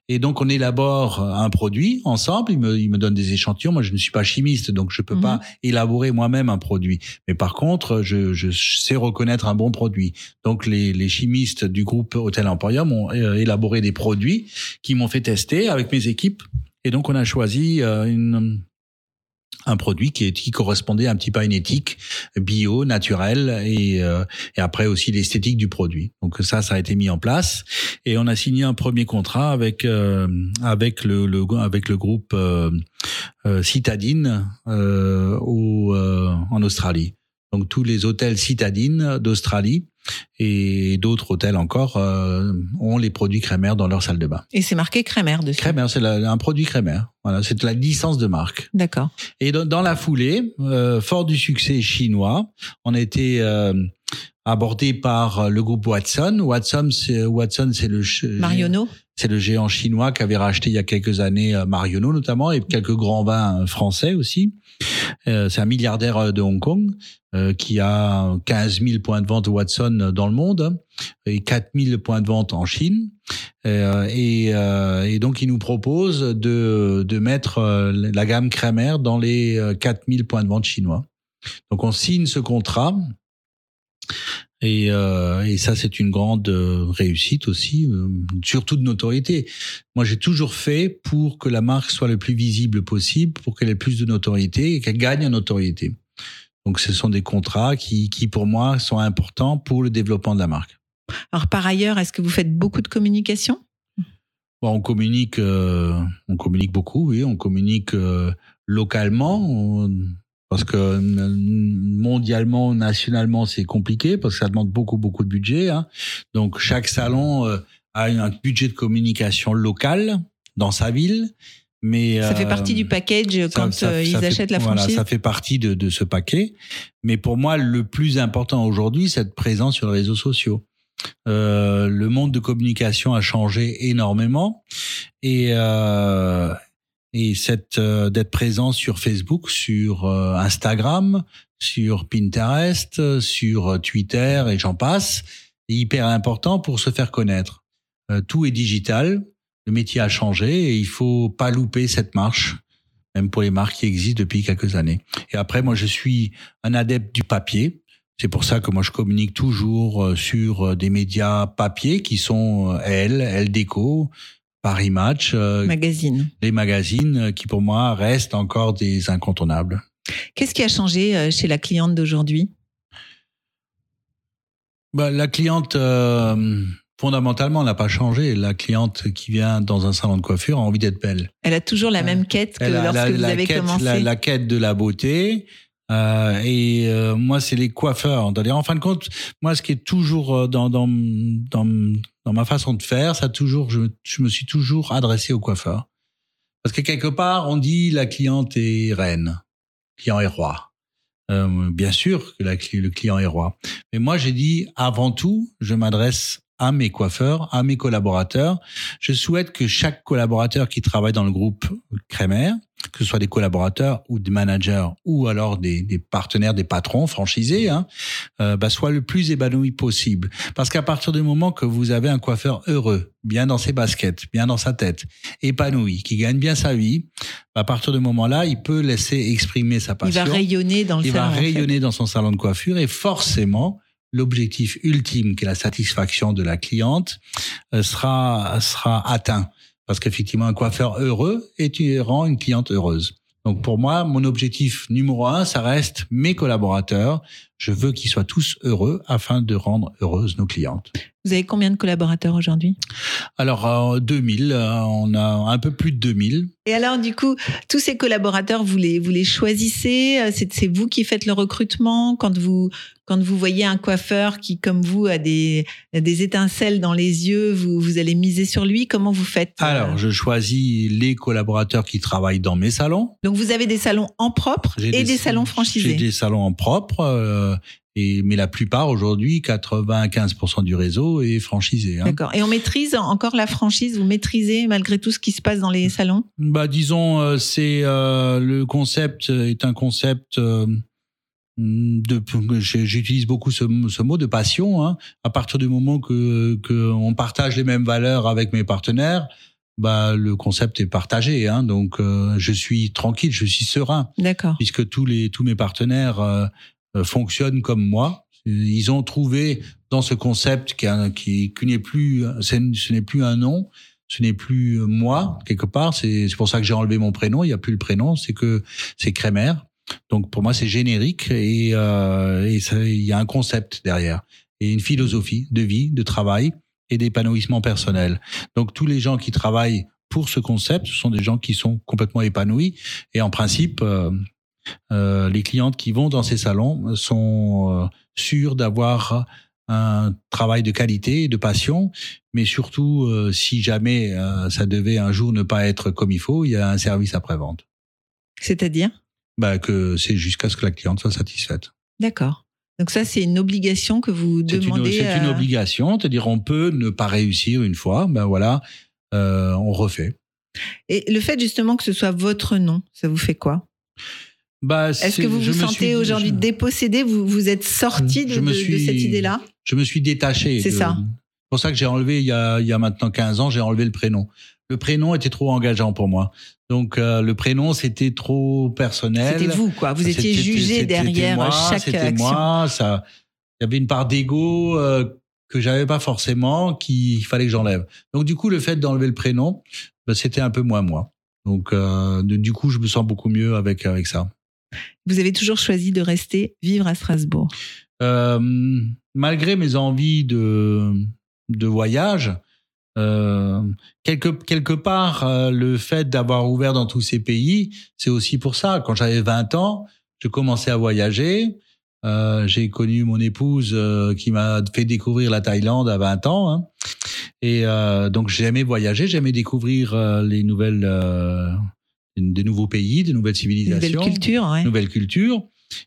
Et donc on élabore un produit ensemble. Ils me, ils me donnent des échantillons. Moi je ne suis pas chimiste, donc je peux Mhm. pas élaborer moi-même un produit. Mais par contre, je, je sais reconnaître un bon produit. Donc les, les chimistes du groupe Hôtel Emporium ont euh, élaboré des produits qui m'ont fait tester avec mes équipes. Et donc on a choisi euh, une un produit qui, est, qui correspondait un petit peu à une éthique bio, naturelle et, euh, et après aussi l'esthétique du produit. Donc ça, ça a été mis en place et on a signé un premier contrat avec euh, avec le, le avec le groupe euh, euh, Citadine euh, au, euh, en Australie. Donc tous les hôtels citadines d'Australie et d'autres hôtels encore euh, ont les produits Crémer dans leur salle de bain. Et c'est marqué Crémer dessus. Crémer, c'est un produit Crémer. Voilà, c'est la licence de marque. D'accord. Et dans, dans la foulée, euh, fort du succès chinois, on a été euh, abordé par le groupe Watson. Watson, c'est Watson, c'est le Marionneau c'est le géant chinois qui avait racheté il y a quelques années euh, Marionneau notamment et quelques grands vins euh, français aussi. Euh, c'est un milliardaire euh, de Hong Kong euh, qui a 15 000 points de vente Watson dans le monde hein, et 4 000 points de vente en Chine. Euh, et, euh, et donc il nous propose de, de mettre euh, la gamme Kramer dans les euh, 4 000 points de vente chinois. Donc on signe ce contrat. Et, euh, et ça, c'est une grande euh, réussite aussi, euh, surtout de notoriété. Moi, j'ai toujours fait pour que la marque soit le plus visible possible, pour qu'elle ait plus de notoriété et qu'elle gagne en notoriété. Donc, ce sont des contrats qui, qui, pour moi, sont importants pour le développement de la marque. Alors par ailleurs, est-ce que vous faites beaucoup de communication? Bon, on communique, euh, on communique beaucoup, oui, on communique localement. on- parce que euh, mondialement, nationalement, c'est compliqué parce que ça demande beaucoup, beaucoup de budget. hein. Donc chaque salon euh, a un budget de communication local dans sa ville, mais Ça fait euh, partie du package ça- quand ça- euh, ça ils achètent la voilà, franchise ça fait partie de, de ce paquet. Mais pour moi, le plus important aujourd'hui, c'est être présent sur les réseaux sociaux. Euh, le monde de communication a changé énormément et euh, et cette euh, d'être présent sur Facebook, sur euh, Instagram, sur Pinterest, sur euh, Twitter et j'en passe, est hyper important pour se faire connaître. Tout est digital, le métier a changé et il faut pas louper cette marche même pour les marques qui existent depuis quelques années. Et après, moi, je suis un adepte du papier. C'est pour ça que moi, je communique toujours sur des médias papier qui sont Elle, Elle Déco, Paris Match, euh, magazine. les magazines euh, qui, pour moi, restent encore des incontournables. Qu'est-ce qui a changé euh, chez la cliente d'aujourd'hui? Bah, la cliente, euh, fondamentalement, n'a pas changé. La cliente qui vient dans un salon de coiffure a envie d'être belle. Elle a toujours la même quête que Elle a lorsque la, vous la avez quête, commencé. la, la quête de la beauté. Euh, et euh, moi, c'est les coiffeurs. En fin de compte, moi, ce qui est toujours euh, dans dans dans, ma façon de faire, ça toujours, je, je me suis toujours adressé aux coiffeurs. Parce que quelque part, on dit la cliente est reine, le client est roi. Euh, bien sûr que le client est roi. Mais moi, j'ai dit avant tout, je m'adresse à mes coiffeurs, à mes collaborateurs. Je souhaite que chaque collaborateur qui travaille dans le groupe Crémer, que ce soit des collaborateurs ou des managers ou alors des, des partenaires, des patrons franchisés, hein, euh, bah, soit le plus épanoui possible. Parce qu'à partir du moment que vous avez un coiffeur heureux, bien dans ses baskets, bien dans sa tête, épanoui, qui gagne bien sa vie, à partir du moment-là, il peut laisser exprimer sa Il passion va rayonner dans le il salon. va en fait. rayonner dans son salon de coiffure et forcément l'objectif ultime qui est la satisfaction de la cliente euh, sera sera atteint parce qu'effectivement un coiffeur heureux est rend une cliente heureuse. Donc pour moi, mon objectif numéro un, ça reste mes collaborateurs. Je veux qu'ils soient tous heureux afin de rendre heureuses nos clientes. Vous avez combien de collaborateurs aujourd'hui? Alors, euh, 2000, euh, on a un peu plus de 2000. Et alors, du coup, tous ces collaborateurs, vous les, vous les choisissez euh, C'est c'est vous qui faites le recrutement quand vous, quand vous voyez un coiffeur qui, comme vous, a des, des étincelles dans les yeux, vous, vous allez miser sur lui. Comment vous faites euh Alors, je choisis les collaborateurs qui travaillent dans mes salons. Donc, vous avez des salons en propre J'ai et des, salons J'ai franchisés. des salons en propre, euh, et, mais la plupart aujourd'hui, 95% du réseau est franchisé. Hein. D'accord. Et on maîtrise encore la franchise Vous maîtrisez malgré tout ce qui se passe dans les salons? Bah, disons, euh, c'est euh, le concept est un concept euh, de. J'utilise beaucoup ce, ce mot de passion. Hein. À partir du moment que que on partage les mêmes valeurs avec mes partenaires, bah le concept est partagé. Hein. Donc, euh, je suis tranquille, je suis serein. D'accord. puisque tous les tous mes partenaires euh, euh, fonctionnent comme moi. Ils ont trouvé dans ce concept qui, a- qui, qui n'est plus, ce n'est plus un nom, ce n'est plus moi quelque part. C'est pour ça que j'ai enlevé mon prénom. Il n'y a plus le prénom. C'est que c'est Crémer. Donc pour moi c'est générique et, euh, il y a un concept derrière et une philosophie de vie, de travail et d'épanouissement personnel. Donc tous les gens qui travaillent pour ce concept, ce sont des gens qui sont complètement épanouis et en principe. euh, euh, les clientes qui vont dans ces salons sont euh, sûres d'avoir un travail de qualité de passion, mais surtout, euh, si jamais euh, ça devait un jour ne pas être comme il faut, il y a un service après-vente. C'est-à-dire? Bah, que c'est jusqu'à ce que la cliente soit satisfaite. D'accord. Donc ça, c'est une obligation que vous C'est une, demandez. c'est une obligation, c'est-à-dire on peut ne pas réussir une fois, ben voilà, euh, on refait. Et le fait justement que ce soit votre nom, ça vous fait quoi? Bah, Est-ce que vous vous sentez suis- aujourd'hui dépossédé? Vous, vous êtes sorti de, cette idée-là? Je me suis détaché. C'est ça. C'est pour ça que j'ai enlevé, il y, a, il y a maintenant 15 ans, j'ai enlevé le prénom. Le prénom était trop engageant pour moi. Donc euh, le prénom, c'était trop personnel. C'était vous, quoi. Vous étiez jugé derrière moi, chaque C'était action. moi, ça, il y avait une part d'ego euh, que j'avais pas forcément, qu'il fallait que j'enlève. Donc du coup, le fait d'enlever le prénom, ben, c'était un peu moins moi. Donc euh, du coup, je me sens beaucoup mieux avec avec ça. Vous avez toujours choisi de rester vivre à Strasbourg. Euh, malgré mes envies de, de voyage, euh, quelque, quelque part, euh, le fait d'avoir ouvert dans tous ces pays, c'est aussi pour ça. Quand j'avais 20 ans, je commençais à voyager. Euh, j'ai connu mon épouse qui m'a fait découvrir la Thaïlande à 20 ans. hein. Et donc j'aimais voyager, j'aimais découvrir les nouvelles, des nouveaux pays, des nouvelles civilisations belle culture, ouais. nouvelle culture.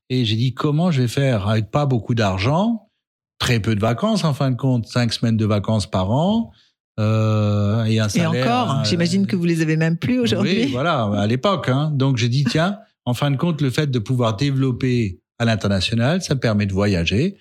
Et j'ai dit comment je vais faire avec pas beaucoup d'argent, très peu de vacances en fin de compte, cinq semaines de vacances par an. Euh, et un Et salaire, encore, euh, j'imagine que vous les avez même plus aujourd'hui. Oui, voilà, à l'époque. Hein. Donc j'ai dit tiens, en fin de compte, le fait de pouvoir développer à l'international, ça me permet de voyager,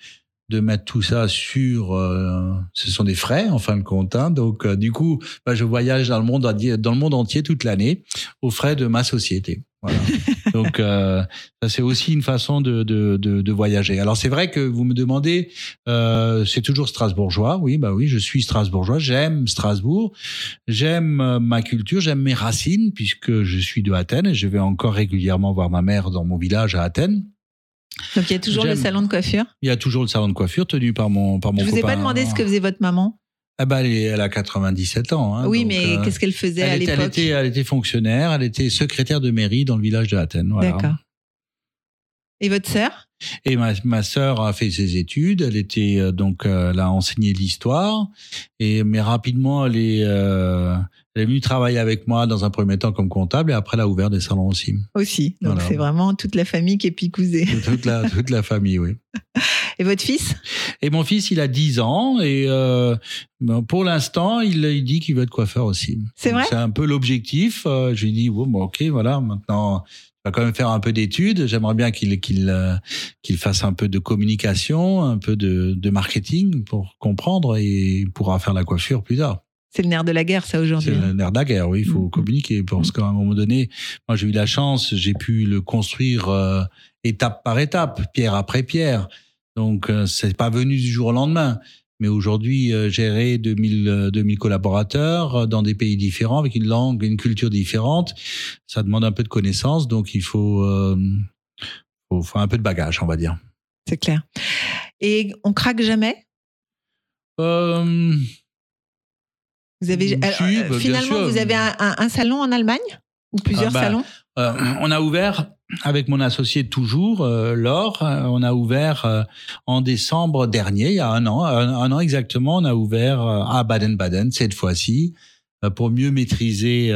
de mettre tout ça sur. euh, ce sont des frais en fin de compte. Hein. Donc euh, du coup, bah, je voyage dans le monde entier- dans le monde entier toute l'année aux frais de ma société. Voilà. <laughs> Donc euh, ça c'est aussi une façon de, de, de, de voyager. Alors c'est vrai que vous me demandez, euh, c'est toujours strasbourgeois. Oui, bah oui, je suis strasbourgeois. J'aime Strasbourg. J'aime euh, ma culture. J'aime mes racines puisque je suis de Athènes et je vais encore régulièrement voir ma mère dans mon village à Athènes. Donc il y a toujours le salon de coiffure. Il y a toujours le salon de coiffure tenu par mon par mon Je vous ai copain. pas demandé ce que faisait votre maman. Ah bah, elle, est- elle a 97 ans. Hein, oui, donc, mais euh, qu'est-ce qu'elle faisait à elle elle, l'époque était, elle était fonctionnaire, elle était secrétaire de mairie dans le village de Athènes. Voilà. D'accord. Et votre sœur? Et ma, ma sœur a fait ses études. Elle était euh, donc, euh, elle a enseigné l'histoire. Et mais rapidement, elle est, euh, elle est venue travailler avec moi dans un premier temps comme comptable et après elle a ouvert des salons aussi. aussi. Donc Voilà. c'est vraiment toute la famille qui est picousée. Toute la, toute la famille, oui. <laughs> Et votre fils? Et mon fils, il a 10 ans et euh, pour l'instant, il, il dit qu'il veut être coiffeur aussi. C'est vrai? C'est un peu l'objectif. Euh, je lui dis, bon, bon, ok, voilà, maintenant, va quand même faire un peu d'études. J'aimerais bien qu'il qu'il euh, qu'il fasse un peu de communication, un peu de, de marketing pour comprendre et il pourra faire la coiffure plus tard. C'est le nerf de la guerre, ça C'est aujourd'hui. hein. le nerf de la guerre, oui, il faut Mhm. communiquer parce qu'à un moment donné, moi j'ai eu la chance, j'ai pu le construire euh, étape par étape, pierre après pierre. Donc euh, c'est pas venu du jour au lendemain. Mais aujourd'hui, euh, gérer 2000, euh, 2000 collaborateurs euh, dans des pays différents, avec une langue, une culture différente, ça demande un peu de connaissances. Donc il faut, euh, faut, faut un peu de bagage, on va dire. C'est clair. Et on craque jamais? Euh, Vous avez alors, bah, euh, finalement vous avez un, un- un salon en Allemagne? Ou plusieurs Ah bah, salons? Euh, on a ouvert avec mon associé toujours, euh, Laure, euh, on a ouvert euh, en décembre dernier, il y a un an, un, an exactement, on a ouvert euh, à Baden-Baden cette fois-ci euh, pour mieux maîtriser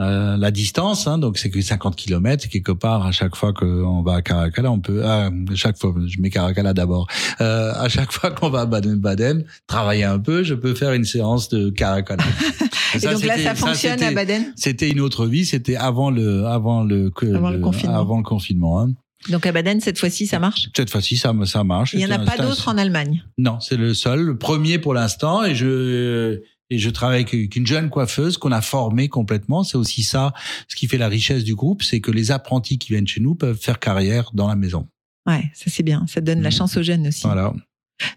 euh, la distance. Hein, donc c'est que 50 km quelque part à chaque fois qu'on va à Caracalla, on peut à chaque fois, je mets Caracalla d'abord. Euh, à chaque <laughs> fois qu'on va à Baden-Baden, travailler un peu, je peux faire une séance de Caracalla. <laughs> Et donc là, ça fonctionne à Baden? c'était une autre vie, c'était avant le avant le Avant le confinement. avant le confinement, hein. Donc à Baden, cette fois-ci, ça marche? Cette fois-ci, ça ça marche. Il n'y en a pas d'autres en Allemagne? Non, c'est le seul, le premier pour l'instant, et je et je travaille avec une jeune coiffeuse qu'on a formée complètement. C'est aussi ça, ce qui fait la richesse du groupe, c'est que les apprentis qui viennent chez nous peuvent faire carrière dans la maison. Ouais, ça c'est bien. Ça donne la Mm. chance aux jeunes aussi. Voilà.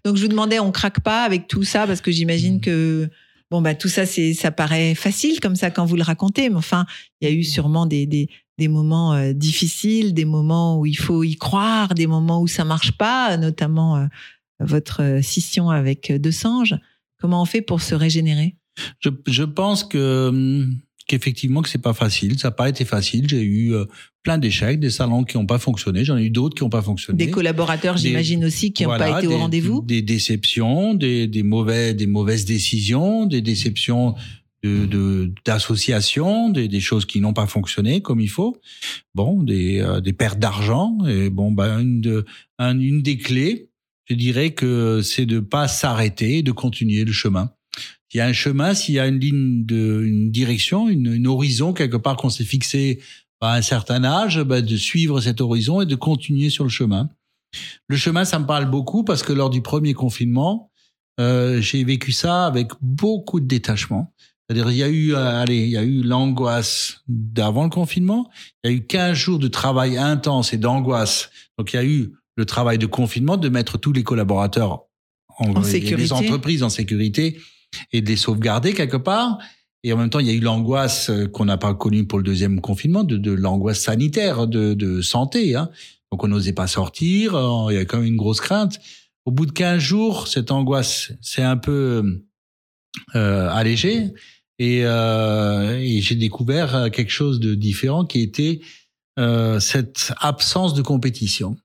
Donc je vous demandais, on craque pas avec tout ça parce que j'imagine que bon bah tout ça c'est ça paraît facile comme ça quand vous le racontez, mais enfin il y a eu sûrement des des, des moments euh, difficiles, des moments où il faut y croire, des moments où ça marche pas, notamment euh, votre scission avec euh, De Sange. Comment on fait pour se régénérer? Je, je pense que hum, qu'effectivement que c'est pas facile. Ça n'a pas été facile. J'ai eu euh, plein d'échecs, des salons qui n'ont pas fonctionné. J'en ai eu d'autres qui n'ont pas fonctionné. Des collaborateurs, j'imagine aussi, qui n'ont Voilà, pas été au rendez-vous. Des déceptions, des, des mauvais, des mauvaises décisions, des déceptions de de- d'associations, des, des choses qui n'ont pas fonctionné comme il faut. Bon, des, euh, des pertes d'argent. Et bon, ben une, de, un- une des clés, je dirais que c'est de pas s'arrêter, de continuer le chemin. Il y a un chemin, s'il y a une ligne de, une direction, une, une horizon quelque part qu'on s'est fixé à un certain âge, ben, de suivre cet horizon et de continuer sur le chemin. Le chemin, ça me parle beaucoup parce que lors du premier confinement, euh, j'ai vécu ça avec beaucoup de détachement. C'est-à-dire, il y a eu, euh, allez, il y a eu l'angoisse d'avant le confinement. Il y a eu 15 jours de travail intense et d'angoisse. Donc, il y a eu le travail de confinement, de mettre tous les collaborateurs en, sécurité. les entreprises en sécurité et de les sauvegarder quelque part. Et en même temps, il y a eu l'angoisse euh, qu'on n'a pas connue pour le deuxième confinement, de, de l'angoisse sanitaire, de, de santé. Hein. Donc, on n'osait pas sortir. euh, Il y avait quand même une grosse crainte. Au bout de 15 jours, cette angoisse s'est un peu euh, allégée. Et, euh, et j'ai découvert euh, quelque chose de différent qui était euh, cette absence de compétition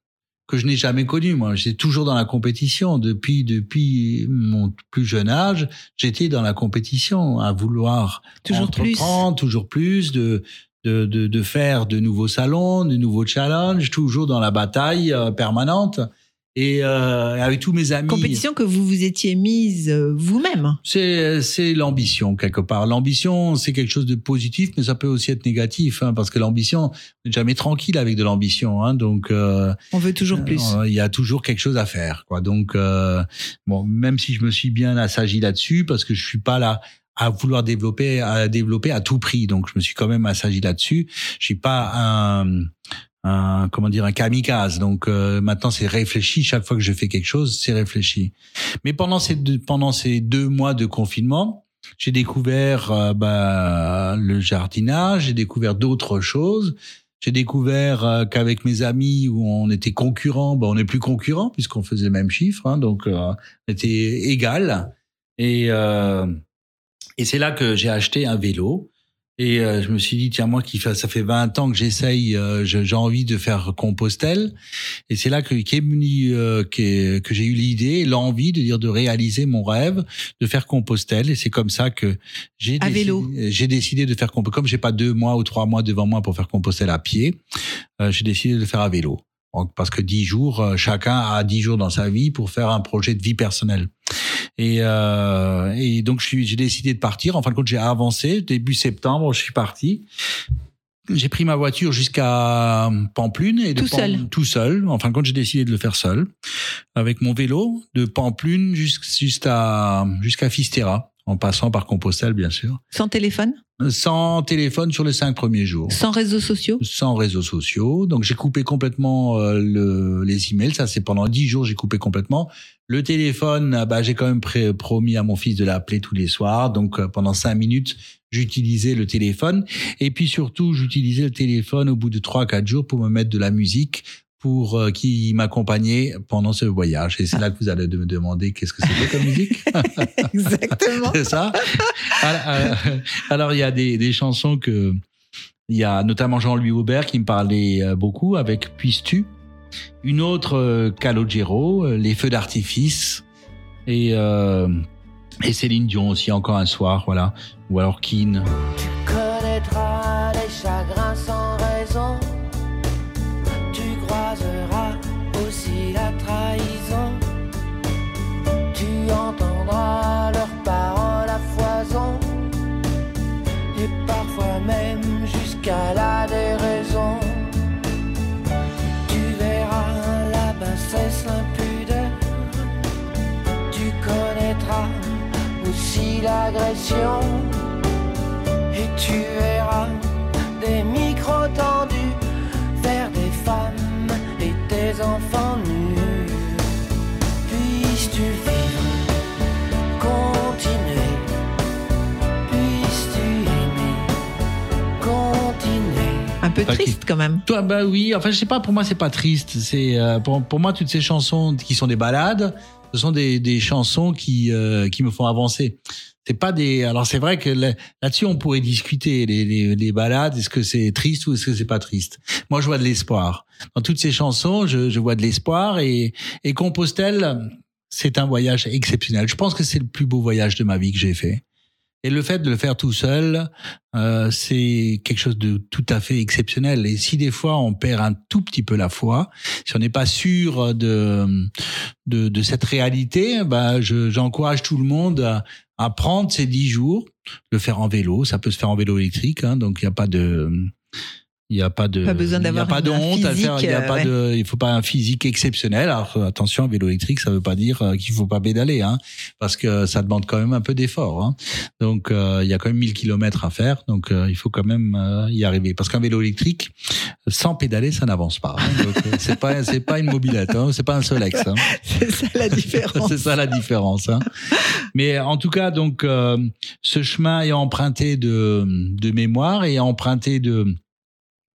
que je n'ai jamais connue. Moi, j'étais toujours dans la compétition depuis depuis mon plus jeune âge. J'étais dans la compétition, à vouloir Toujours plus. toujours plus de de, de de faire de nouveaux salons, de nouveaux challenges, toujours dans la bataille euh, permanente. Et euh, avec tous mes amis. Compétition que vous vous étiez mise euh, vous-même. C'est c'est l'ambition quelque part. L'ambition c'est quelque chose de positif, mais ça peut aussi être négatif, hein, parce que l'ambition, on n'est jamais tranquille avec de l'ambition, hein, donc euh, On veut toujours plus. euh, il y a toujours quelque chose à faire, quoi. Donc euh, bon, même si je me suis bien assagi là-dessus, parce que je suis pas là à vouloir développer à développer à tout prix, donc je me suis quand même assagi là-dessus. Je suis pas un un comment dire un kamikaze. Donc euh, maintenant c'est réfléchi. Chaque fois que je fais quelque chose c'est réfléchi. Mais pendant ces deux, pendant ces deux mois de confinement j'ai découvert euh, bah, le jardinage j'ai découvert d'autres choses. J'ai découvert euh, qu'avec mes amis où on était concurrents bah, on n'est plus concurrents puisqu'on faisait le même chiffre hein, donc euh, on était égal. Et et c'est là que j'ai acheté un vélo et euh, je me suis dit, tiens, moi qui fait, ça fait 20 ans que j'essaye, euh, j'ai envie de faire Compostelle. Et c'est là que, venu, euh, qu'est- que j'ai eu l'idée, l'envie de dire de réaliser mon rêve, de faire Compostelle. Et c'est comme ça que j'ai décidé, décidé de faire Compostelle. Comme j'ai pas deux mois ou trois mois devant moi pour faire Compostelle à pied, euh, j'ai décidé de le faire à vélo. Donc, Parce que dix jours, euh, chacun a dix jours dans sa vie pour faire un projet de vie personnelle. Et, euh, et donc je suis- j'ai décidé de partir. En fin de compte, j'ai avancé. Début septembre, je suis parti. J'ai pris ma voiture jusqu'à Pamplune et de Tout Pam- seul. tout seul. En fin de compte, j'ai décidé de le faire seul avec mon vélo de Pamplune jusqu'- jusqu'à jusqu'à Fisterra, en passant par Compostelle, bien sûr, Sans téléphone? Sans téléphone sur les cinq premiers jours Sans réseaux sociaux? Sans réseaux sociaux. Donc j'ai coupé complètement euh, le, les emails. Ça c'est pendant dix jours j'ai coupé complètement. Le téléphone, ah bah j'ai quand même pré- promis à mon fils de l'appeler tous les soirs. Donc euh, pendant cinq minutes j'utilisais le téléphone. Et puis surtout j'utilisais le téléphone au bout de trois quatre jours pour me mettre de la musique pour euh, qui m'accompagnait pendant ce voyage. Et c'est là que vous allez me demander qu'est-ce que c'était comme musique. <laughs> Exactement. C'est ça. Alors, euh, alors, il y a des, des chansons que Il y a notamment Jean-Louis Aubert qui me parlait euh, beaucoup avec Puisses-tu. Une autre, Calogero, Les Feux d'artifice. Et, euh, et Céline Dion aussi, encore un soir, voilà. Ou alors Keane. connaîtras Et tu verras des micros tendus vers des femmes et des enfants nus. Puisses-tu vivre, continuer. Puisses-tu aimer, continuer. Un peu triste quand même. Toi, bah oui. Enfin, je sais pas. Pour moi, c'est pas triste. C'est euh, pour, pour moi toutes ces chansons qui sont des balades. Ce sont des, des chansons qui euh, qui me font avancer. C'est pas des. Alors c'est vrai que là- là-dessus on pourrait discuter les, les, les balades. Est-ce que c'est triste ou est-ce que c'est pas triste? Moi, je vois de l'espoir dans toutes ces chansons. Je, je vois de l'espoir et et Compostelle, c'est un voyage exceptionnel. Je pense que c'est le plus beau voyage de ma vie que j'ai fait. Et le fait de le faire tout seul, euh, c'est quelque chose de tout à fait exceptionnel. Et si des fois on perd un tout petit peu la foi, si on n'est pas sûr de, de, de cette réalité, bah je, j'encourage tout le monde à, à prendre ces dix jours, le faire en vélo. Ça peut se faire en vélo électrique, hein, donc il n'y a pas de il n'y a pas de Pas besoin il y a pas de honte à faire. Il y a pas de il faut pas un physique exceptionnel. Alors attention, vélo électrique, ça veut pas dire euh, qu'il faut pas pédaler, hein, parce que ça demande quand même un peu d'effort. Hein. Donc euh, il y a quand même 1000 kilomètres à faire, donc euh, il faut quand même euh, y arriver. Parce qu'un vélo électrique, sans pédaler, ça n'avance pas. hein. Donc c'est pas c'est pas une mobilette, hein, c'est pas un Solex. Hein. <laughs> C'est ça la différence. <laughs> c'est ça la différence. Hein. Mais en tout cas, donc ce chemin est emprunté de de mémoire et emprunté de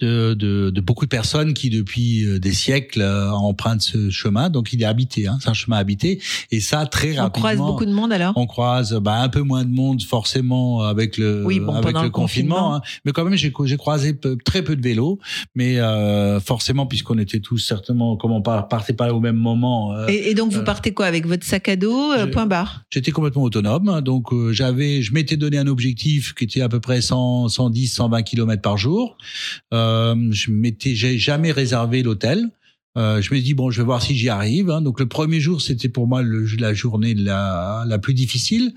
de, de, de beaucoup de personnes qui depuis euh, des siècles euh, empruntent ce chemin. Donc il est habité, hein, c'est un chemin habité. Et ça très On rapidement. croise beaucoup de monde alors? On croise bah, un peu moins de monde forcément avec le Oui, bon, avec le le confinement, confinement. hein. mais quand même j'ai j'ai croisé peu- très peu de vélos, mais euh, forcément puisqu'on était tous certainement comme on par- partait pas au même moment, euh, et, et donc vous euh, partez quoi avec votre sac à dos, point barre? J'étais complètement autonome, donc j'avais je m'étais donné un objectif qui était à peu près 100 110 120 km par jour. Euh, je m'étais j'ai jamais réservé l'hôtel. Euh, je me dis bon, je vais voir si j'y arrive. hein. Donc le premier jour, c'était pour moi la journée la, plus difficile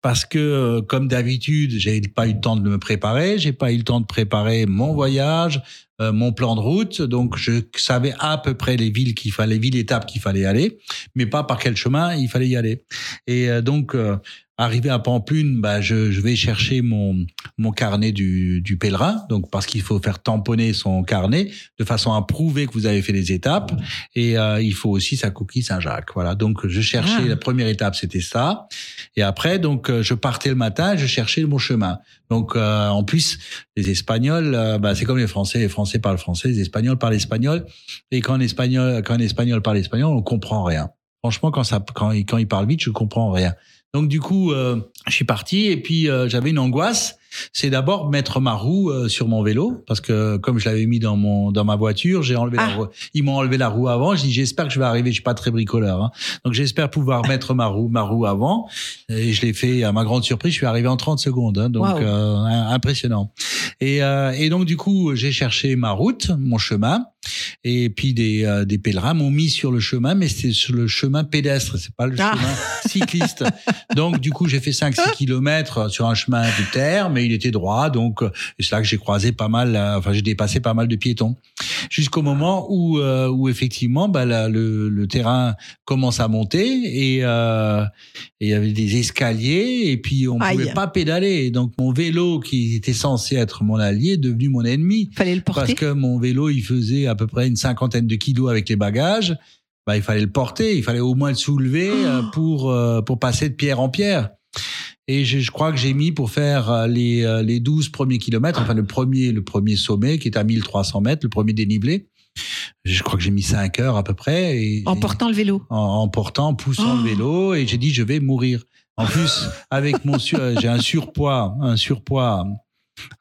parce que euh, comme d'habitude, j'ai pas eu le temps de me préparer, j'ai pas eu le temps de préparer mon voyage, euh, mon plan de route. Donc je savais à peu près les villes qu'il fallait, villes étapes qu'il fallait aller, mais pas par quel chemin il fallait y aller. Et euh, donc euh, arrivé à Pampelune, bah je, je vais chercher mon mon carnet du, du pèlerin, donc parce qu'il faut faire tamponner son carnet de façon à prouver que vous avez fait les étapes. Et euh, il faut aussi sa coquille Saint-Jacques. Voilà. Donc je cherchais Ah. la première étape, c'était ça. Et après, donc euh, je partais le matin, je cherchais mon chemin. Donc euh, en plus, les Espagnols, euh, bah, c'est comme les Français. Les Français parlent français, les Espagnols parlent espagnol. Et quand un Espagnol, quand un Espagnol parle espagnol, on comprend rien. Franchement, quand ça, quand il, quand il parle vite, je comprends rien. Donc du coup, euh, je suis parti et puis euh, j'avais une angoisse. C'est d'abord mettre ma roue euh, sur mon vélo parce que comme je l'avais mis dans mon dans ma voiture, j'ai enlevé Ah. la roue. Ils m'ont enlevé la roue avant. Je dis j'espère que je vais arriver. Je suis pas très bricoleur, hein. donc j'espère pouvoir <laughs> mettre ma roue ma roue avant. Et je l'ai fait à ma grande surprise. Je suis arrivé en 30 secondes, hein, donc euh, impressionnant. Et, euh, et donc du coup, j'ai cherché ma route, mon chemin. Et puis des, euh, des pèlerins m'ont mis sur le chemin, mais c'était sur le chemin pédestre, c'est pas le Ah. chemin <laughs> cycliste. Donc du coup, j'ai fait 5-6 kilomètres sur un chemin de terre, mais il était droit. Donc euh, c'est là que j'ai croisé pas mal, euh, enfin j'ai dépassé pas mal de piétons, jusqu'au moment où euh, où effectivement, bah, la- le, le terrain commence à monter et euh, et il y avait des escaliers et puis on Aïe. pouvait pas pédaler. Donc mon vélo qui était censé être mon allié est devenu mon ennemi. Fallait le Parce porter. que mon vélo, il faisait à peu près une cinquantaine de kilos avec les bagages. Bah, il fallait le porter, il fallait au moins le soulever euh, pour euh, pour passer de pierre en pierre. Et je, je crois que j'ai mis pour faire euh, les les 12 premiers kilomètres, enfin le premier le premier sommet qui est à 1300 mètres, le premier dénivelé. Je crois que j'ai mis 5 heures à peu près. Et En portant le vélo. en, en portant, poussant Oh. le vélo, et j'ai dit je vais mourir. En plus, <laughs> avec mon sur- j'ai un surpoids, un surpoids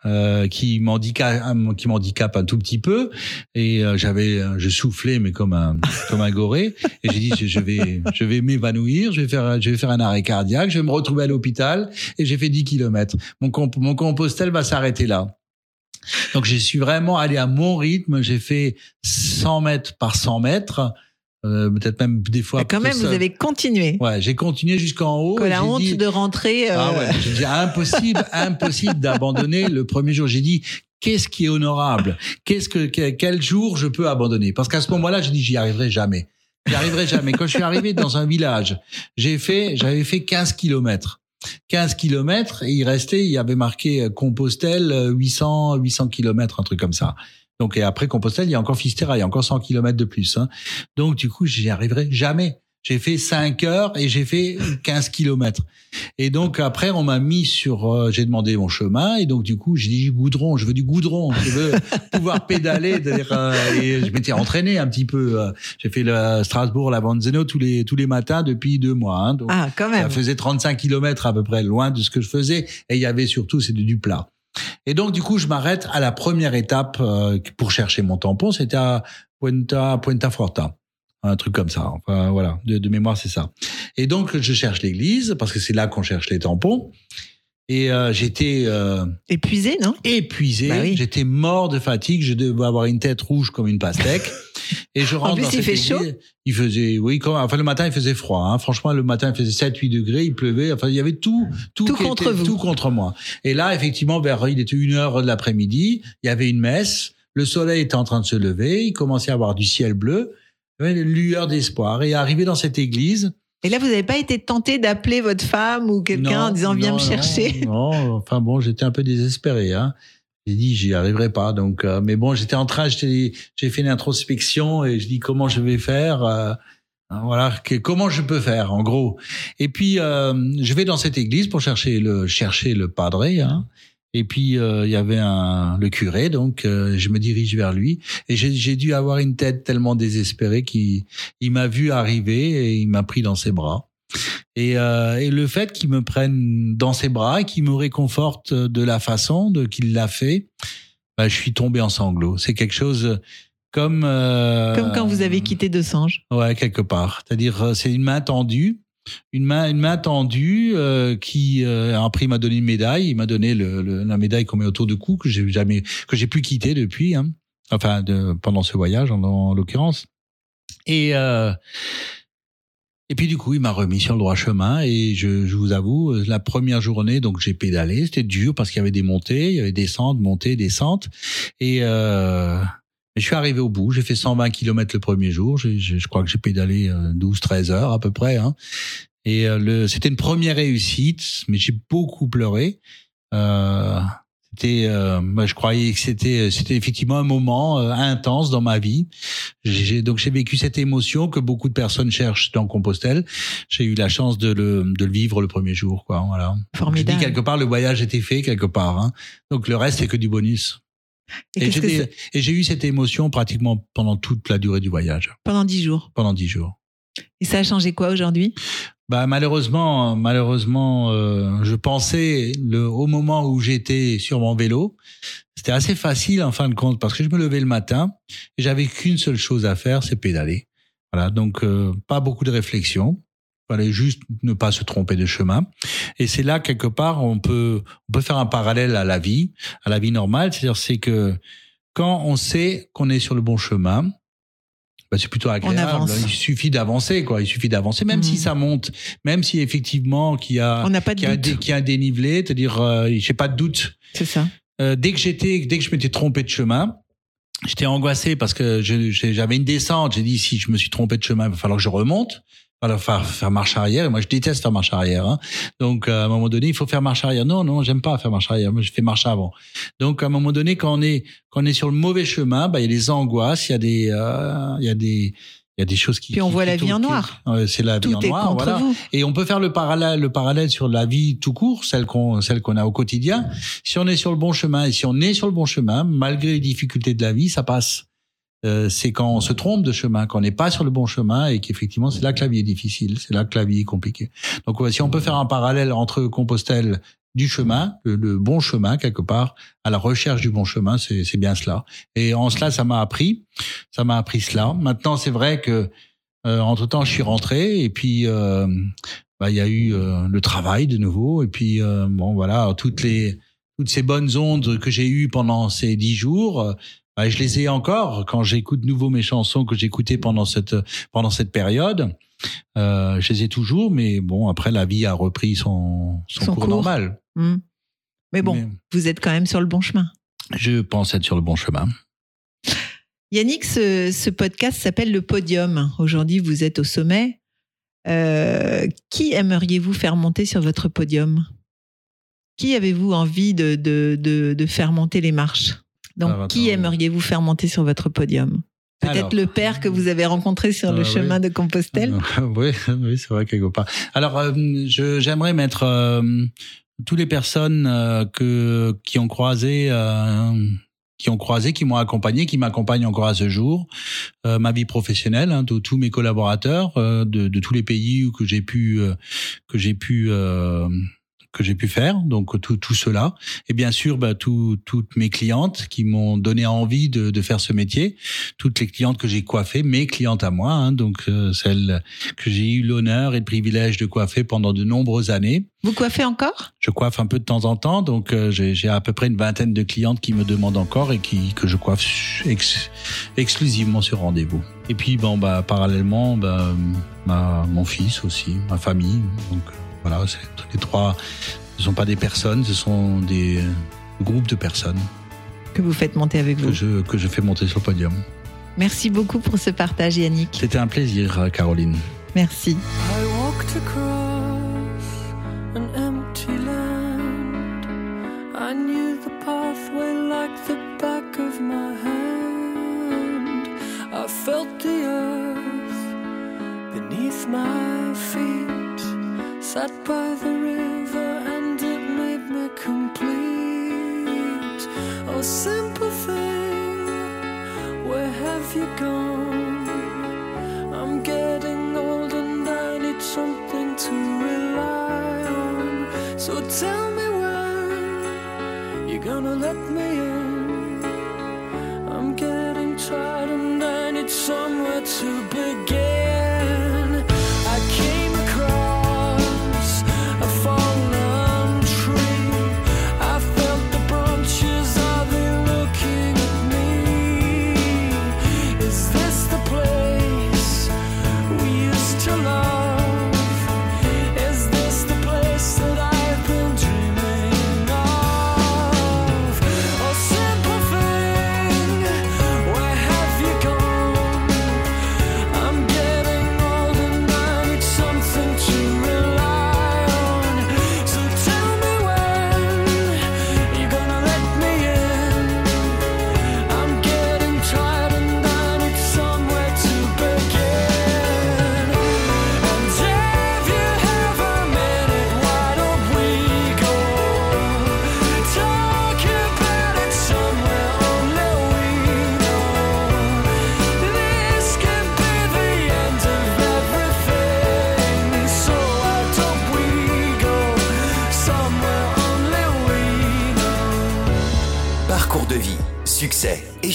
euh, qui m'handicape, qui m'handicape un tout petit peu. Et euh, j'avais, euh, je soufflais mais comme un comme un goré. Et j'ai dit je, je vais je vais m'évanouir, je vais faire je vais faire un arrêt cardiaque, je vais me retrouver à l'hôpital. Et j'ai fait 10 kilomètres. Mon comp- mon compostel va s'arrêter là. Donc je suis vraiment allé à mon rythme. J'ai fait 100 mètres par 100 mètres, euh, peut-être même des fois. Mais quand même, vous euh, avez continué. Ouais, j'ai continué jusqu'en haut. que la j'ai honte dit- de rentrer. euh, ah ouais, j'ai dit impossible, <laughs> impossible d'abandonner le premier jour. J'ai dit qu'est-ce qui est honorable? Qu'est-ce que quel, quel jour je peux abandonner? Parce qu'à ce moment-là, j'ai dit j'y arriverai jamais. J'y arriverai jamais. Quand je suis arrivé dans un village, j'ai fait, j'avais fait 15 kilomètres. 15 kilomètres et il restait, il y avait marqué euh, Compostelle euh, 800 800 kilomètres, un truc comme ça. Donc et après Compostelle, il y a encore Fisterra, il y a encore 100 kilomètres de plus. Hein. Donc du coup, j'y arriverai jamais. J'ai fait 5 heures et j'ai fait 15 kilomètres. Et donc après, on m'a mis sur, euh, j'ai demandé mon chemin et donc du coup, j'ai dit goudron, je veux du goudron, je veux <laughs> pouvoir pédaler. euh, et je m'étais entraîné un petit peu. euh, j'ai fait le Strasbourg, la Vanzeno tous les tous les matins depuis deux mois. Hein, donc Ah, quand ça même. faisait 35 kilomètres à peu près loin de ce que je faisais et il y avait surtout c'était du plat. Et donc du coup, je m'arrête à la première étape euh, pour chercher mon tampon, c'était à Puenta Puenta Forta. Un truc comme ça. Enfin voilà, de, de mémoire c'est ça. Et donc je cherche l'église parce que c'est là qu'on cherche les tampons. Et euh, j'étais euh, Épuisé, non? épuisé, Bah oui. j'étais mort de fatigue, je devais avoir une tête rouge comme une pastèque. <laughs> Et je rentre plus, dans il cette fait église, chaud Il faisait, oui, quand, enfin le matin il faisait froid. Hein. Franchement, le matin il faisait 7-8 degrés, il pleuvait. Enfin, il y avait tout, tout, contre était- vous. tout contre moi. Et là, effectivement, vers il était une heure de l'après-midi, il y avait une messe. Le soleil était en train de se lever, il commençait à avoir du ciel bleu, une lueur d'espoir. Et arrivé dans cette église, Et là, vous n'avez pas été tenté d'appeler votre femme ou quelqu'un en disant viens non, me chercher Non, non, enfin bon, j'étais un peu désespéré. Hein. J'ai dit j'y arriverai pas. Donc, euh, mais bon, j'étais en train, j'ai fait une introspection et je dis comment je vais faire. euh, hein, voilà, que- comment je peux faire en gros. Et puis euh, je vais dans cette église pour chercher le chercher le padre. Hein. Et puis euh, il y avait un le curé, donc euh, je me dirige vers lui et j'ai dû avoir une tête tellement désespérée qu'il il m'a vu arriver et il m'a pris dans ses bras. Et, euh, et le fait qu'il me prenne dans ses bras et qu'il me réconforte de la façon de qu'il l'a fait, bah, je suis tombé en sanglots. C'est quelque chose comme Comme quand vous avez quitté De Sange. Ouais, quelque part. C'est-à-dire, c'est une main tendue, une main, une main tendue euh, qui euh, après il m'a donné une médaille. Il m'a donné le, le- la médaille qu'on met autour du cou que j'ai jamais, que j'ai plus quitté depuis. Hein. Enfin, de, pendant ce voyage, en, en l'occurrence. Et euh, et puis du coup, il m'a remis sur le droit chemin et je, je vous avoue, euh, la première journée, donc j'ai pédalé, c'était dur parce qu'il y avait des montées, il y avait des descentes, montées, descentes. Et euh, mais je suis arrivé au bout, j'ai fait 120 km le premier jour, j'ai- j'ai- je crois que j'ai pédalé 12-13 heures à peu près. Hein. Et euh, le, c'était une première réussite, mais j'ai beaucoup pleuré. Euh, c'était, euh, moi, je croyais que c'était, c'était effectivement un moment euh, intense dans ma vie. J'ai, donc j'ai vécu cette émotion que beaucoup de personnes cherchent dans Compostelle. J'ai eu la chance de le, de le vivre le premier jour, quoi. Voilà. Je Formidable. dis quelque part le voyage était fait quelque part. Hein. Donc le reste c'est que du bonus. Et j'ai eu cette émotion pratiquement pendant toute la durée du voyage, Pendant dix jours. pendant dix jours. Et ça a changé quoi aujourd'hui? Bah malheureusement, malheureusement, euh, je pensais le au moment où j'étais sur mon vélo, c'était assez facile en fin de compte parce que je me levais le matin et j'avais qu'une seule chose à faire, c'est pédaler. Voilà, donc euh, pas beaucoup de réflexion. Fallait juste ne pas se tromper de chemin. Et c'est là quelque part on peut on peut faire un parallèle à la vie, à la vie normale, c'est-à-dire c'est que quand on sait qu'on est sur le bon chemin, bah, c'est plutôt agréable. Il suffit d'avancer, quoi. Il suffit d'avancer, même si ça monte, même si effectivement qu'il y a On n'a pas de qu'il y a, doute. des- qu'il y a un dénivelé, c'est-à-dire, euh, j'ai pas de doute. C'est ça. Euh, dès que j'étais, dès que je m'étais trompé de chemin, j'étais angoissé parce que je- j'avais une descente. J'ai dit si je me suis trompé de chemin, il va falloir que je remonte. Falloir faire, faire marche arrière. Et moi, je déteste faire marche arrière. hein. Donc, euh, à un moment donné, il faut faire marche arrière. Non, non, j'aime pas faire marche arrière. Moi, je fais marche avant. Donc, à un moment donné, quand on est quand on est sur le mauvais chemin, bah, il y a des angoisses, il y a des, euh, il y a des il y a des choses qui. Puis on qui- voit la vie en noir. C'est la vie Tout en est noir. voilà. vous. Et on peut faire le parallèle, le parallèle sur la vie tout court, celle qu'on, celle qu'on a au quotidien. Si on est sur le bon chemin et si on est sur le bon chemin, malgré les difficultés de la vie, ça passe. Euh, c'est quand on se trompe de chemin, quand on n'est pas sur le bon chemin et qu'effectivement c'est là que la vie est difficile, c'est là que la vie est compliquée. Donc si on peut faire un parallèle entre Compostelle du chemin, le, bon chemin quelque part, à la recherche du bon chemin, c'est c'est bien cela. Et en cela, ça m'a appris, ça m'a appris cela. Maintenant, c'est vrai que euh, entre temps, je suis rentré et puis euh, bah, il y a eu euh, le travail de nouveau et puis euh, bon voilà toutes les toutes ces bonnes ondes que j'ai eues pendant ces dix jours. Bah, je les ai encore quand j'écoute de nouveau mes chansons que j'écoutais pendant cette pendant cette période. Euh, je les ai toujours, mais bon après la vie a repris son son, Son cours, cours. normal. Hmm. Mais bon, Mais vous êtes quand même sur le bon chemin. je pense être sur le bon chemin. Yannick, ce, ce podcast s'appelle Le Podium. Aujourd'hui, vous êtes au sommet. Euh, qui aimeriez-vous faire monter sur votre podium? Qui avez-vous envie de, de, de, de faire monter les marches? Donc, Alors, qui aimeriez-vous faire monter sur votre podium? Peut-être le père que vous avez rencontré sur le Ah, chemin de Compostelle <laughs> oui, <laughs> oui, c'est vrai quelque part. Alors, euh, je j'aimerais mettre euh, toutes les personnes euh, que qui ont croisé. euh, qui ont croisé, qui m'ont accompagné, qui m'accompagnent encore à ce jour, euh, ma vie professionnelle, hein, tous tous mes collaborateurs euh, de, de tous les pays où que j'ai pu euh, que j'ai pu euh, que j'ai pu faire, donc tout, tout cela, et bien sûr bah, tout, toutes mes clientes qui m'ont donné envie de, de faire ce métier, toutes les clientes que j'ai coiffées, mes clientes à moi, hein, donc euh, celles que j'ai eu l'honneur et le privilège de coiffer pendant de nombreuses années. Vous coiffez encore? Je coiffe un peu de temps en temps, donc euh, j'ai à peu près une vingtaine de clientes qui me demandent encore et qui que je coiffe ex- exclusivement sur rendez-vous. Et puis bon bah parallèlement bah, ma, mon fils aussi, ma famille. Donc euh, voilà, les trois. Ce ne sont pas des personnes, ce sont des euh, groupes de personnes que vous faites monter avec que vous. je que je fais monter sur le podium. Merci beaucoup pour ce partage, Yannick. C'était un plaisir, euh, Caroline. Merci. I walked across an empty land. I knew the pathway like the back of my hand. I felt the earth beneath my feet. Sat by the river and it made me complete. Oh, simple thing, where have you gone? I'm getting old and I need something to rely on. So tell me when you're gonna let me in. I'm getting tired and I need somewhere to begin.